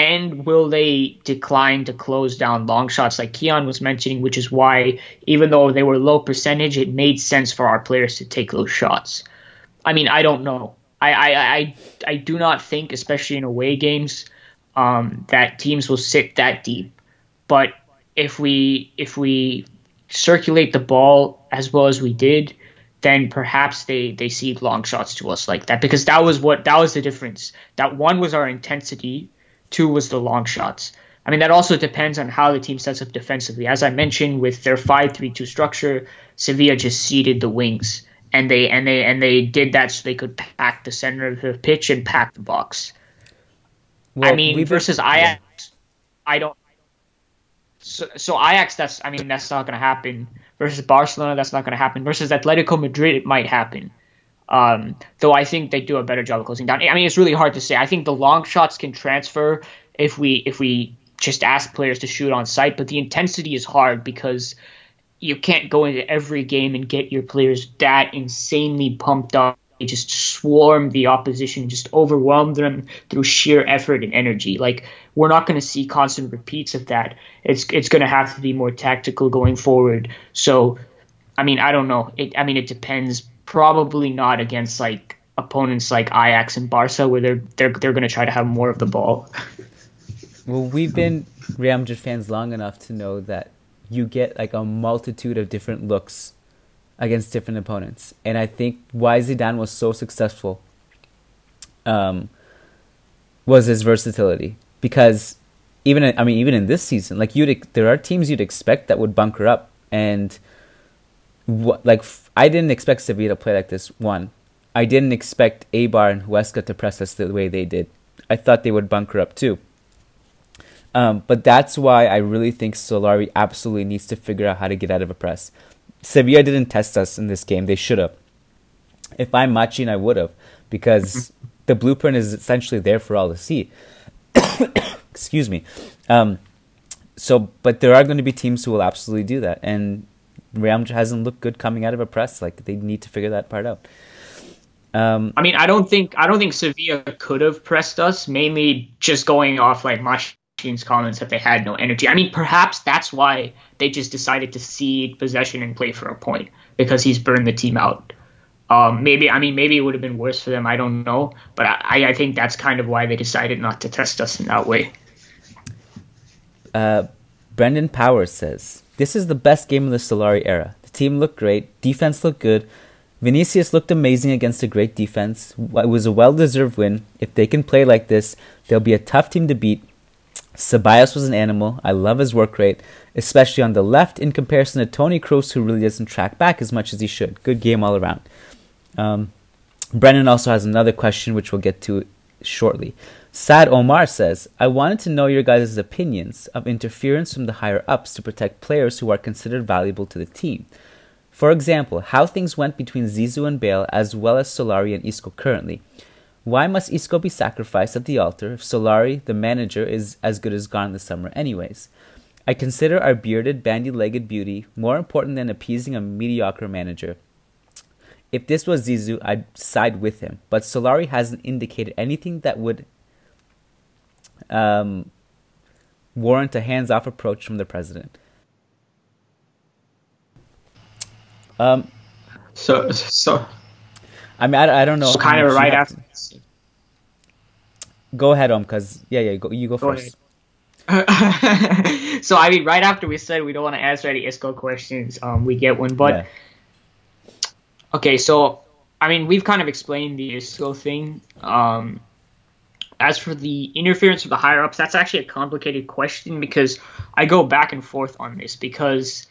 And will they decline to close down long shots like Kiyan was mentioning, which is why even though they were low percentage, it made sense for our players to take those shots. I mean, I don't know. I I, I, I do not think, especially in away games, um, that teams will sit that deep. But if we if we circulate the ball as well as we did, then perhaps they they see long shots to us like that because that was what that was the difference. That one was our intensity Two was the long shots. I mean, that also depends on how the team sets up defensively. As I mentioned, with their 5-3-2 structure, Sevilla just ceded the wings, and they and they and they did that so they could pack the center of the pitch and pack the box. Well, I mean, versus been, Ajax, yeah. I don't. So, so Ajax, that's I mean, that's not going to happen. Versus Barcelona, that's not going to happen. Versus Atletico Madrid, it might happen. Um, though I think they do a better job of closing down. I mean, it's really hard to say. I think the long shots can transfer if we if we just ask players to shoot on sight, but the intensity is hard because you can't go into every game and get your players that insanely pumped up. They just swarm the opposition, just overwhelm them through sheer effort and energy. Like we're not going to see constant repeats of that. It's it's going to have to be more tactical going forward. So, I mean, I don't know. It, I mean, it depends. Probably not against like opponents like Ajax and Barca, where they're they're they're going to try to have more of the ball. Well, we've been Real Madrid fans long enough to know that you get like a multitude of different looks against different opponents. And I think why Zidane was so successful um, was his versatility. Because even I mean even in this season, like you there are teams you'd expect that would bunker up, and what like I didn't expect Sevilla to play like this. One, I didn't expect Eibar and Huesca to press us the way they did. I thought they would bunker up too. Um, but that's why I really think Solari absolutely needs to figure out how to get out of a press. Sevilla didn't test us in this game. They should have. If I'm Machin, I would have, because the blueprint is essentially there for all to see. Excuse me. Um, so, but there are going to be teams who will absolutely do that, and Madrid hasn't looked good coming out of a press. Like they need to figure that part out. Um, I mean, I don't think I don't think Sevilla could have pressed us. Mainly just going off like Team's comments that they had no energy. I mean, perhaps that's why they just decided to cede possession and play for a point because he's burned the team out. Um, maybe I mean maybe it would have been worse for them. I don't know, but I, I think that's kind of why they decided not to test us in that way. Uh, Brendan Powers says this is the best game of the Solari era. The team looked great, defense looked good. Vinicius looked amazing against a great defense. It was a well deserved win. If they can play like this, they'll be a tough team to beat. Ceballos was an animal. I love his work rate, especially on the left in comparison to Toni Kroos, who really doesn't track back as much as he should. Good game all around. Um, Brennan also has another question, which we'll get to shortly. Sad Omar says, I wanted to know your guys' opinions of interference from the higher ups to protect players who are considered valuable to the team. For example, how things went between Zizou and Bale, as well as Solari and Isco currently. Why must Isco be sacrificed at the altar if Solari, the manager, is as good as gone this summer, anyways? I consider our bearded, bandy legged beauty more important than appeasing a mediocre manager. If this was Zizou, I'd side with him, but Solari hasn't indicated anything that would um, warrant a hands off approach from the president. Um, so, so I mean, I, I don't know. So kind of right after. To... Go ahead, Om, because yeah, yeah, go, you go, go first. so I mean, right after we said we don't want to answer any ISCO questions, um, we get one. But yeah. okay, so I mean, we've kind of explained the ISCO thing. Um, as for the interference of the higher ups, that's actually a complicated question because I go back and forth on this because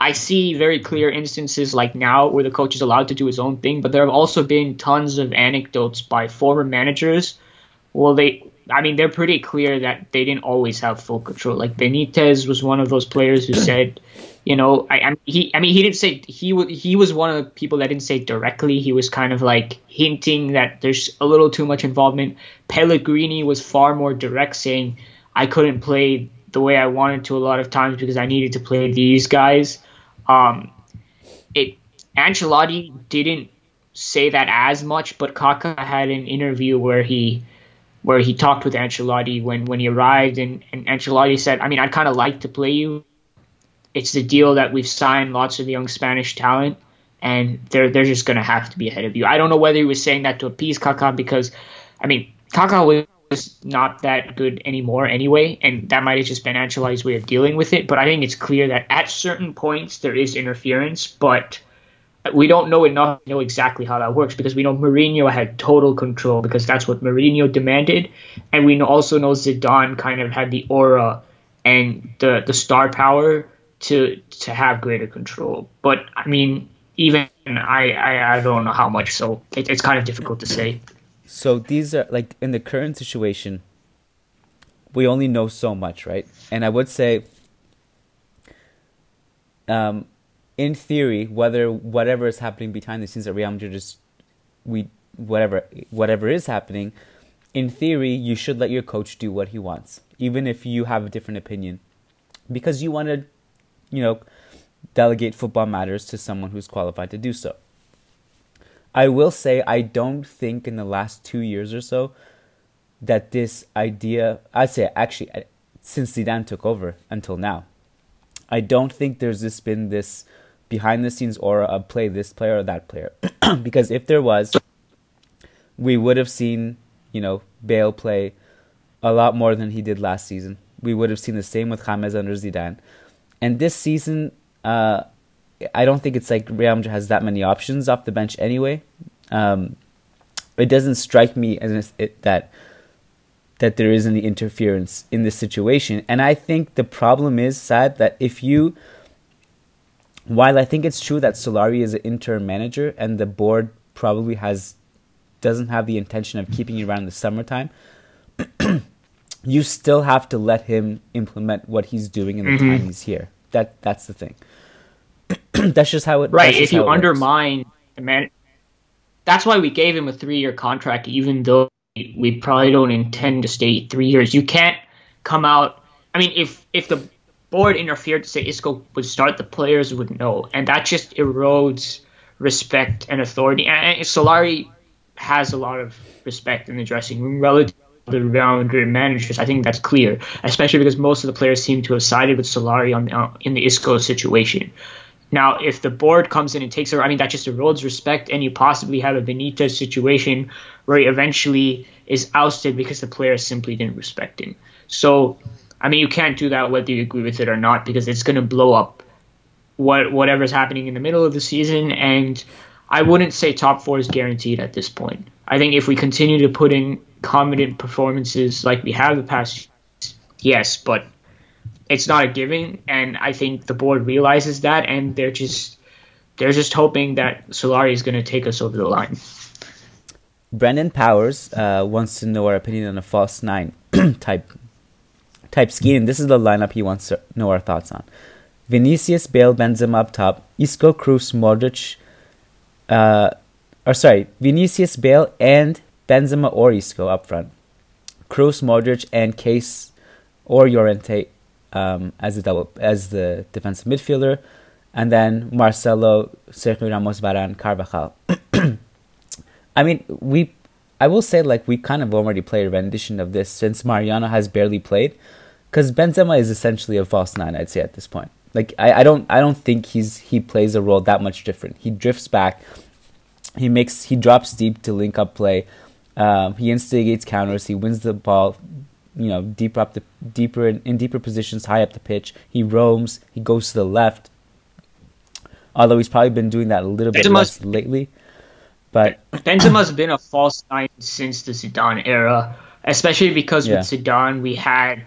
I see very clear instances like now where the coach is allowed to do his own thing, but there have also been tons of anecdotes by former managers. Well, they, I mean, they're pretty clear that they didn't always have full control. Like Benitez was one of those players who said, you know, I, I he, I mean, he didn't say he he was one of the people that didn't say directly. He was kind of like hinting that there's a little too much involvement. Pellegrini was far more direct, saying I couldn't play the way I wanted to a lot of times because I needed to play these guys. Um, it Ancelotti didn't say that as much, but Kaka had an interview where he where he talked with Ancelotti when when he arrived, and, and Ancelotti said, "I mean, I'd kind of like to play you. It's the deal that we've signed lots of young Spanish talent, and they're they're just gonna have to be ahead of you." I don't know whether he was saying that to appease Kaka because, I mean, Kaka was not that good anymore anyway, and that might have just been Ancelotti's way of dealing with it. But I think it's clear that at certain points there is interference, but we don't know enough to know exactly how that works because we know Mourinho had total control because that's what Mourinho demanded, and we also know Zidane kind of had the aura and the the star power to to have greater control. But I mean, even I I, I don't know how much, so it, it's kind of difficult to say. So these are like in the current situation, we only know so much, right? And I would say, um, in theory, whether whatever is happening behind the scenes at Real Madrid is we whatever whatever is happening, in theory, you should let your coach do what he wants, even if you have a different opinion, because you want to, you know, delegate football matters to someone who's qualified to do so. I will say I don't think in the last two years or so that this idea, I'd say actually uh, since Zidane took over until now, I don't think there's this been this behind the scenes aura of play this player or that player. because if there was, we would have seen, you know, Bale play a lot more than he did last season. We would have seen the same with James under Zidane. And this season, uh, I don't think it's like Real Madrid has that many options off the bench anyway. Um, it doesn't strike me as it, that that there is any interference in this situation. And I think the problem is sad that if you while I think it's true that Solari is an interim manager and the board probably has doesn't have the intention of keeping you around in the summertime, you still have to let him implement what he's doing in the mm-hmm. time he's here. That that's the thing. that's just how it. Right. If you undermine the man, that's why we gave him a three-year contract, even though we probably don't intend to stay three years. You can't come out. I mean, if if the board interfered to say Isco would start, the players would know, and that just erodes respect and authority. And, and Solari has a lot of respect in the dressing room relative the Madrid managers. I think that's clear, especially because most of the players seem to have sided with Solari on uh, in the Isco situation. Now, if the board comes in and takes over, I mean, that just erodes respect, and you possibly have a Benitez situation where he eventually is ousted because the players simply didn't respect him. So, I mean, you can't do that whether you agree with it or not because it's going to blow up what whatever's happening in the middle of the season. And I wouldn't say top four is guaranteed at this point. I think if we continue to put in competent performances like we have the past, yes, but it's not a given, and I think the board realizes that, and they're just they're just hoping that Solari is going to take us over the line. Brendan Powers uh, wants to know our opinion on a false nine type type scheme. This is the lineup he wants to know our thoughts on. Vinicius, Bale, Benzema up top, Isco, Kroos, Modric, uh, or sorry, Vinicius, Bale, and Benzema or Isco up front. Kroos, Modric, and Case or Llorente um, as the double as the defensive midfielder, and then Marcelo, Sergio Ramos, Varane, Carvajal. I mean, we. I will say like we kind of already played a rendition of this since Mariano has barely played, because Benzema is essentially a false nine. I'd say at this point. Like I, I don't I don't think he's he plays a role that much different. He drifts back, he makes he drops deep to link up play, um, he instigates counters, he wins the ball, you know, deeper up the deeper in, in deeper positions, high up the pitch. He roams, he goes to the left. Although he's probably been doing that a little bit Benzema's, less lately. But Benzema's been a false nine since the Zidane era, especially because yeah. with Zidane we had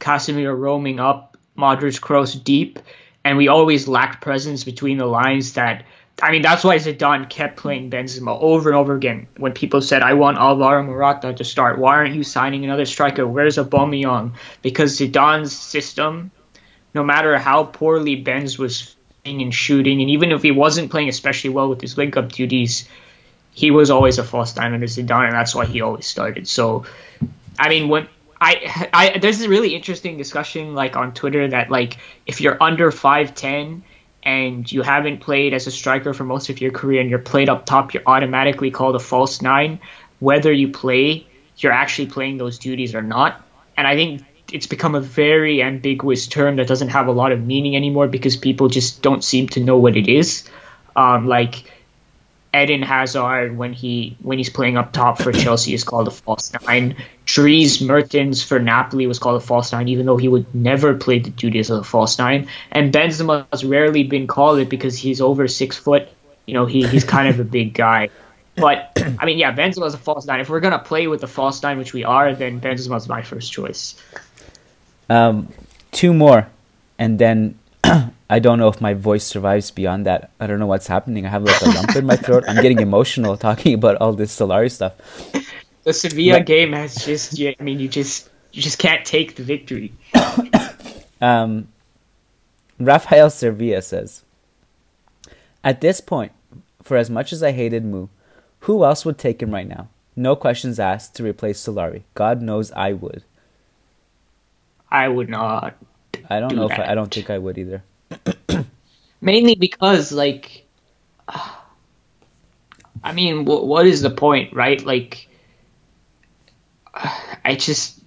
Casemiro roaming up Modric Kroos deep, and we always lacked presence between the lines. That I mean, that's why Zidane kept playing Benzema over and over again. When people said, "I want Alvaro Morata to start," why aren't you signing another striker? Where's Aubameyang? Because Zidane's system, no matter how poorly Benz was playing and shooting, and even if he wasn't playing especially well with his link-up duties, he was always a false nine under Zidane, and that's why he always started. So, I mean, when I, I there's a really interesting discussion like on Twitter that like if you're under five ten and you haven't played as a striker for most of your career and you're played up top, you're automatically called a false nine, whether you play, you're actually playing those duties or not. And I think it's become a very ambiguous term that doesn't have a lot of meaning anymore because people just don't seem to know what it is. Um, like Eden Hazard when he when he's playing up top for Chelsea is called a false nine. Dries Mertens for Napoli was called a false nine, even though he would never play the duties of a false nine. And Benzema has rarely been called it because he's over six foot. You know, he, he's kind of a big guy. But I mean, yeah, Benzema's a false nine. If we're gonna play with the false nine, which we are, then Benzema's my first choice. Um, two more, and then I don't know if my voice survives beyond that. I don't know what's happening. I have like a lump in my throat. I'm getting emotional talking about all this Solari stuff. The Sevilla but, game has just, I mean, you just, you just can't take the victory. um, Rafael Servia says, At this point, for as much as I hated Mou, who else would take him right now? No questions asked to replace Solari. God knows I would. I would not. I don't do know if I. I don't think I would either. Mainly because, like, I mean, wh- what is the point, right? Like, I just,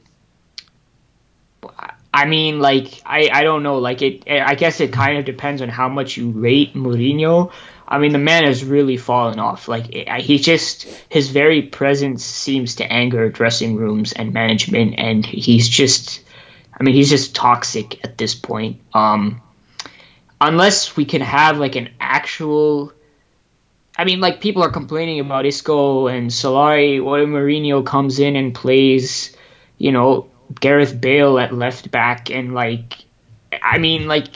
I mean, like, I, I don't know. Like, it, I guess it kind of depends on how much you rate Mourinho. I mean, the man has really fallen off. Like, it, he just, his very presence seems to anger dressing rooms and management, and he's just, I mean, he's just toxic at this point. Um, unless we can have like an actual I mean, like people are complaining about Isco and Solari. What if Mourinho comes in and plays, you know, Gareth Bale at left back and like, I mean, like,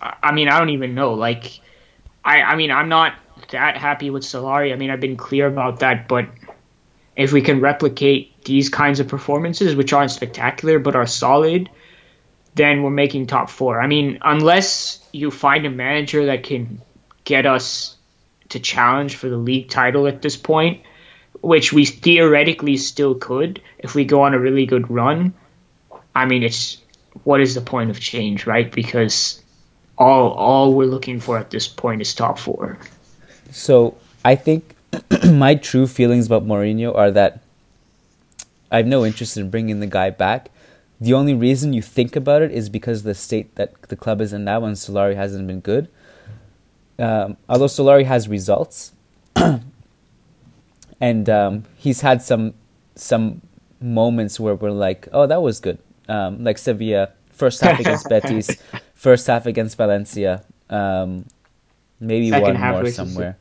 I mean, I don't even know. Like, I, I mean, I'm not that happy with Solari. I mean, I've been clear about that. But if we can replicate these kinds of performances, which aren't spectacular but are solid, then we're making top four. I mean, unless you find a manager that can get us to challenge for the league title at this point, which we theoretically still could if we go on a really good run. I mean, it's what is the point of change, right? Because all all we're looking for at this point is top four. So I think my true feelings about Mourinho are that I have no interest in bringing the guy back. The only reason you think about it is because the state that the club is in now, and Solari hasn't been good. Um, although Solari has results, and um, he's had some some moments where we're like, oh, that was good. Um, like Sevilla, first half against Betis, first half against Valencia, um, maybe Second one half more somewhere.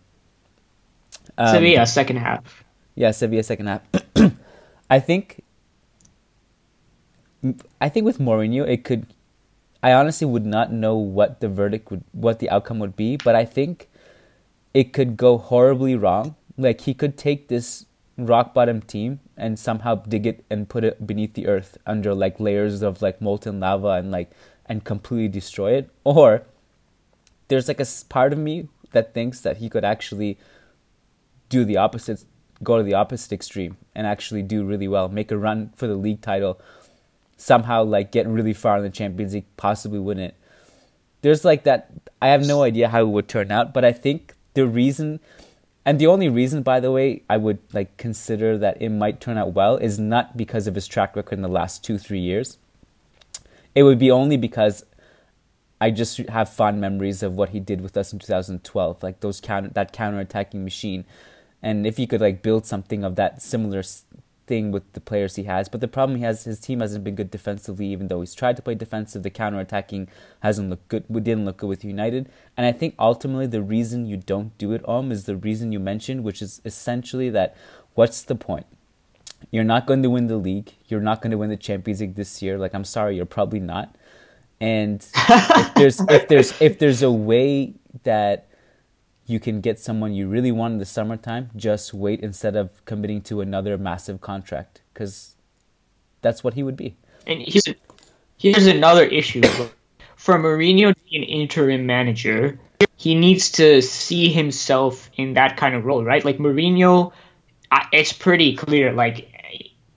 Sevilla second half. Yeah, Sevilla second half. I think. I think with Mourinho, it could. I honestly would not know what the verdict would, what the outcome would be, but I think it could go horribly wrong. Like he could take this rock bottom team and somehow dig it and put it beneath the earth under like layers of like molten lava and like and completely destroy it. Or there's like a part of me that thinks that he could actually do the opposite, go to the opposite extreme, and actually do really well, make a run for the league title, somehow like get really far in the Champions League, possibly win it. There's like that. I have no idea how it would turn out, but I think the reason, and the only reason, by the way, I would like consider that it might turn out well is not because of his track record in the last two three years. It would be only because I just have fond memories of what he did with us in 2012, like those counter that counter attacking machine, and if he could like build something of that similar thing with the players he has. But the problem he has, his team hasn't been good defensively, even though he's tried to play defensive. The counter attacking hasn't looked good. We didn't look good with United, and I think ultimately the reason you don't do it, Om, is the reason you mentioned, which is essentially that what's the point? You're not going to win the league. You're not going to win the Champions League this year. Like I'm sorry, you're probably not. And if there's if there's if there's a way that you can get someone you really want in the summertime, just wait instead of committing to another massive contract because that's what he would be. And here's, here's another issue. For Mourinho to be an interim manager, he needs to see himself in that kind of role, right? Like Mourinho, it's pretty clear, like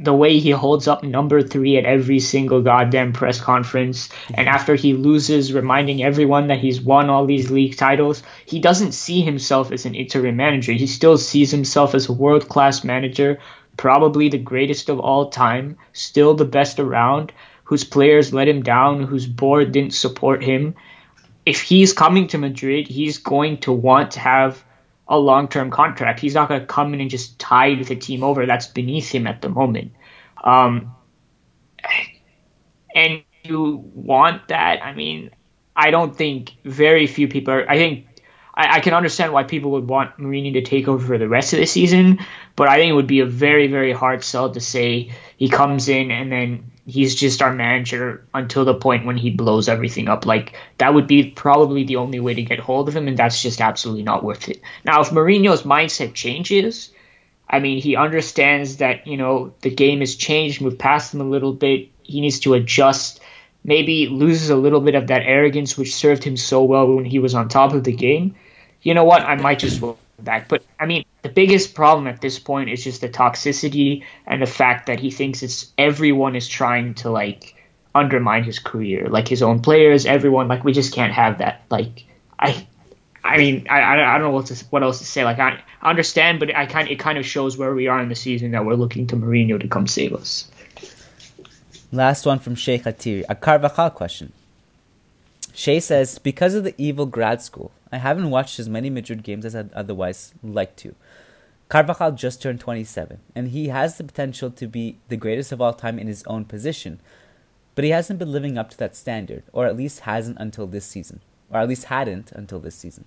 the way he holds up number three at every single goddamn press conference, and mhm. after he loses, reminding everyone that he's won all these league titles, he doesn't see himself as an interim manager. He still sees himself as a world class manager, probably the greatest of all time, still the best around, whose players let him down, whose board didn't support him. If he's coming to Madrid, he's going to want to have a long term contract. He's not going to come in and just tide the team over. That's beneath him at the moment. Um, and you want that. I mean, I don't think very few people are. I think I, I can understand why people would want Mourinho to take over for the rest of the season, but I think it would be a very, very hard sell to say he comes in and then he's just our manager until the point when he blows everything up. Like that would be probably the only way to get hold of him, and that's just absolutely not worth it. Now, if Mourinho's mindset changes, I mean, he understands that, you know, the game has changed, moved past him a little bit. He needs to adjust, maybe loses a little bit of that arrogance which served him so well when he was on top of the game. You know what? I might just go back. But I mean, the biggest problem at this point is just the toxicity and the fact that he thinks it's everyone is trying to like undermine his career, like his own players, everyone. Like we just can't have that. Like I I mean, I, I don't know what, to, what else to say. Like, I, I understand, but I kind it kind of shows where we are in the season that we're looking to Mourinho to come save us. Last one from Sheikh Atiri, a Carvajal question. Shay says, because of the evil grad school, I haven't watched as many Madrid games as I'd otherwise like to. Carvajal just turned 27, and he has the potential to be the greatest of all time in his own position, but he hasn't been living up to that standard, or at least hasn't until this season, or at least hadn't until this season.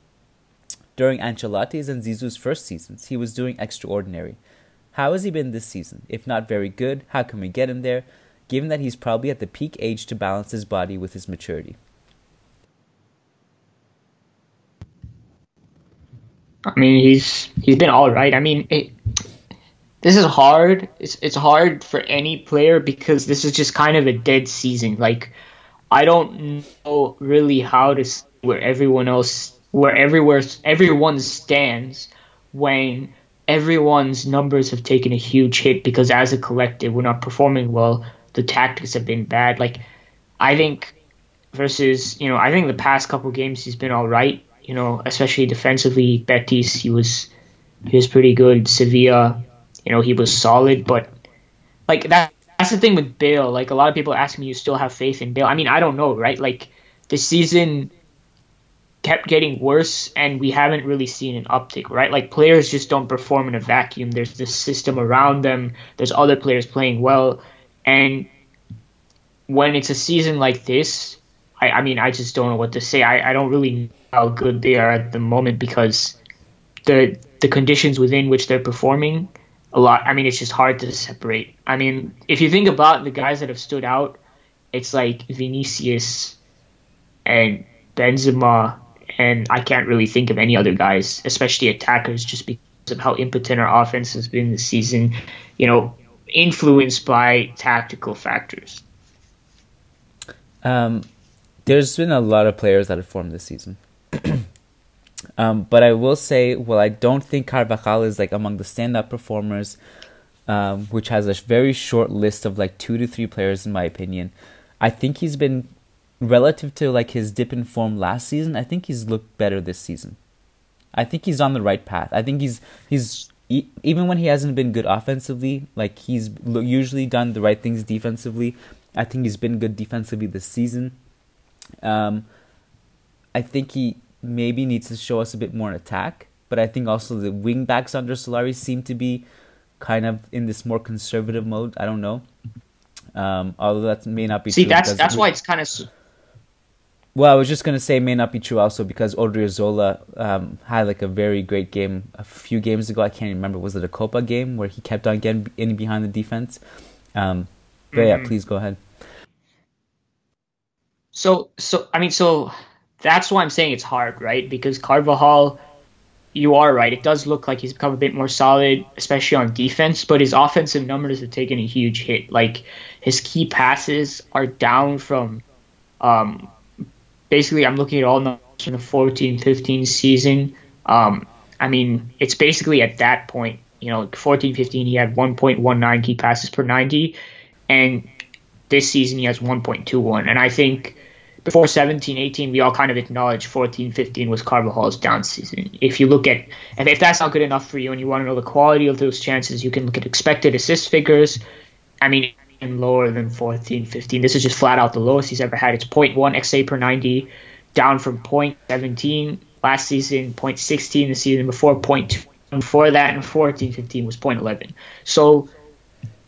During Ancelotti's and Zizou's first seasons, he was doing extraordinary. How has he been this season? If not very good, how can we get him there, given that he's probably at the peak age to balance his body with his maturity? I mean, he's he's been all right. I mean, it, this is hard. It's it's hard for any player because this is just kind of a dead season. Like, I don't know really how to where everyone else where everywhere everyone stands when everyone's numbers have taken a huge hit because as a collective we're not performing well. The tactics have been bad. Like, I think versus you know I think the past couple games he's been all right. You know, especially defensively, Betis he was he was pretty good. Sevilla, you know, he was solid, but like that that's the thing with Bale. Like a lot of people ask me, you still have faith in Bale? I mean, I don't know, right? Like the season kept getting worse and we haven't really seen an uptick, right? Like players just don't perform in a vacuum. There's this system around them. There's other players playing well, and when it's a season like this, I, I mean, I just don't know what to say. I, I don't really know how good they are at the moment because the the conditions within which they're performing a lot. I mean, it's just hard to separate. I mean, if you think about the guys that have stood out, it's like Vinicius and Benzema and I can't really think of any other guys, especially attackers, just because of how impotent our offense has been this season. You know, influenced by tactical factors. Um, there's been a lot of players that have formed this season. um, but I will say, well, I don't think Carvajal is like among the stand-up performers, um, which has a very short list of like two to three players, in my opinion. I think he's been relative to like his dip in form last season. I think he's looked better this season. I think he's on the right path. I think he's he's even when he hasn't been good offensively, like he's usually done the right things defensively. I think he's been good defensively this season. Um, I think he maybe needs to show us a bit more in attack, but I think also the wing backs under Solari seem to be kind of in this more conservative mode. I don't know. Um, although that may not be See, true. that's that's why it's kind of. Well, I was just gonna say may not be true also because Odriozola um, had like a very great game a few games ago. I can't remember. Was it a Copa game where he kept on getting in behind the defense? Um, but mm-hmm. yeah, please go ahead. So, so I mean, so that's why I'm saying it's hard, right? Because Carvajal, you are right. It does look like he's become a bit more solid, especially on defense. But his offensive numbers have taken a huge hit. Like his key passes are down from, um, basically I'm looking at all numbers from the 14-15 season. Um, I mean, it's basically at that point, you know, 14-15 he had 1.19 key passes per 90, and this season he has 1.21. And I think before 17 18 we all kind of acknowledged 14 15 was carvajal's down season. If you look at and if that's not good enough for you and you want to know the quality of those chances you can look at expected assist figures. I mean even lower than 14 15 this is just flat out the lowest he's ever had. It's 0.1 xa per 90 down from 0.17 last season 0.16 the season before 0.2 before that and 14 15 was 0.11 so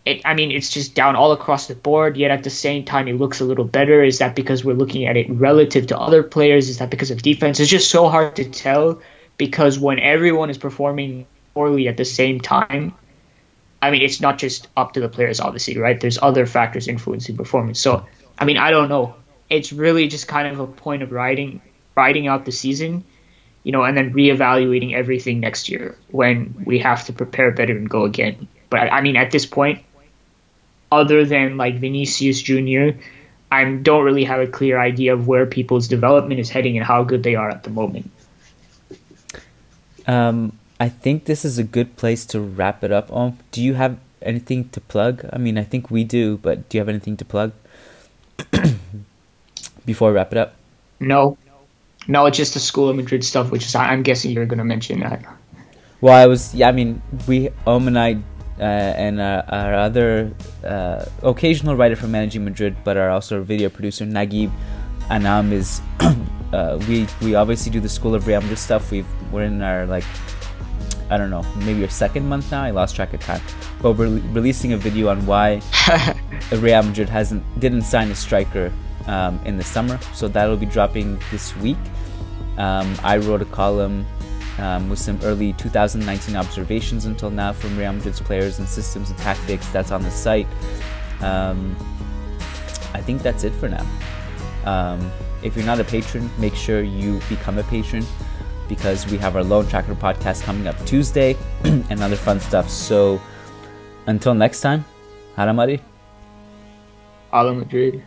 it, I mean, it's just down all across the board. Yet at the same time, it looks a little better. Is that because we're looking at it relative to other players? Is that because of defense? It's just so hard to tell because when everyone is performing poorly at the same time, I mean, it's not just up to the players, obviously, right? There's other factors influencing performance. So, I mean, I don't know. It's really just kind of a point of riding riding out the season you know, and then reevaluating everything next year when we have to prepare better and go again. But I mean, at this point, other than like Vinicius Jr., I don't really have a clear idea of where people's development is heading and how good they are at the moment. Um, I think this is a good place to wrap it up. Um, do you have anything to plug? I mean, I think we do, but do you have anything to plug before we wrap it up? No, no, it's just the School of Madrid stuff, which is I'm guessing you're going to mention that. Well, I was. Yeah, I mean, we Om and I and uh, our other uh, occasional writer for Managing Madrid, but our also video producer Nagib Anam is. Uh, we we obviously do the School of Real Madrid stuff. We've we're in our like I don't know maybe our second month now. I lost track of time, but we're re- releasing a video on why Real Madrid hasn't didn't sign a striker um, in the summer. So that'll be dropping this week. Um, I wrote a column um, with some early 2019 observations until now from Real Madrid's players and systems and tactics. That's on the site. Um, I think that's it for now. Um, if you're not a patron, make sure you become a patron because we have our Loan Tracker podcast coming up Tuesday and other fun stuff. So until next time. Hala Madrid.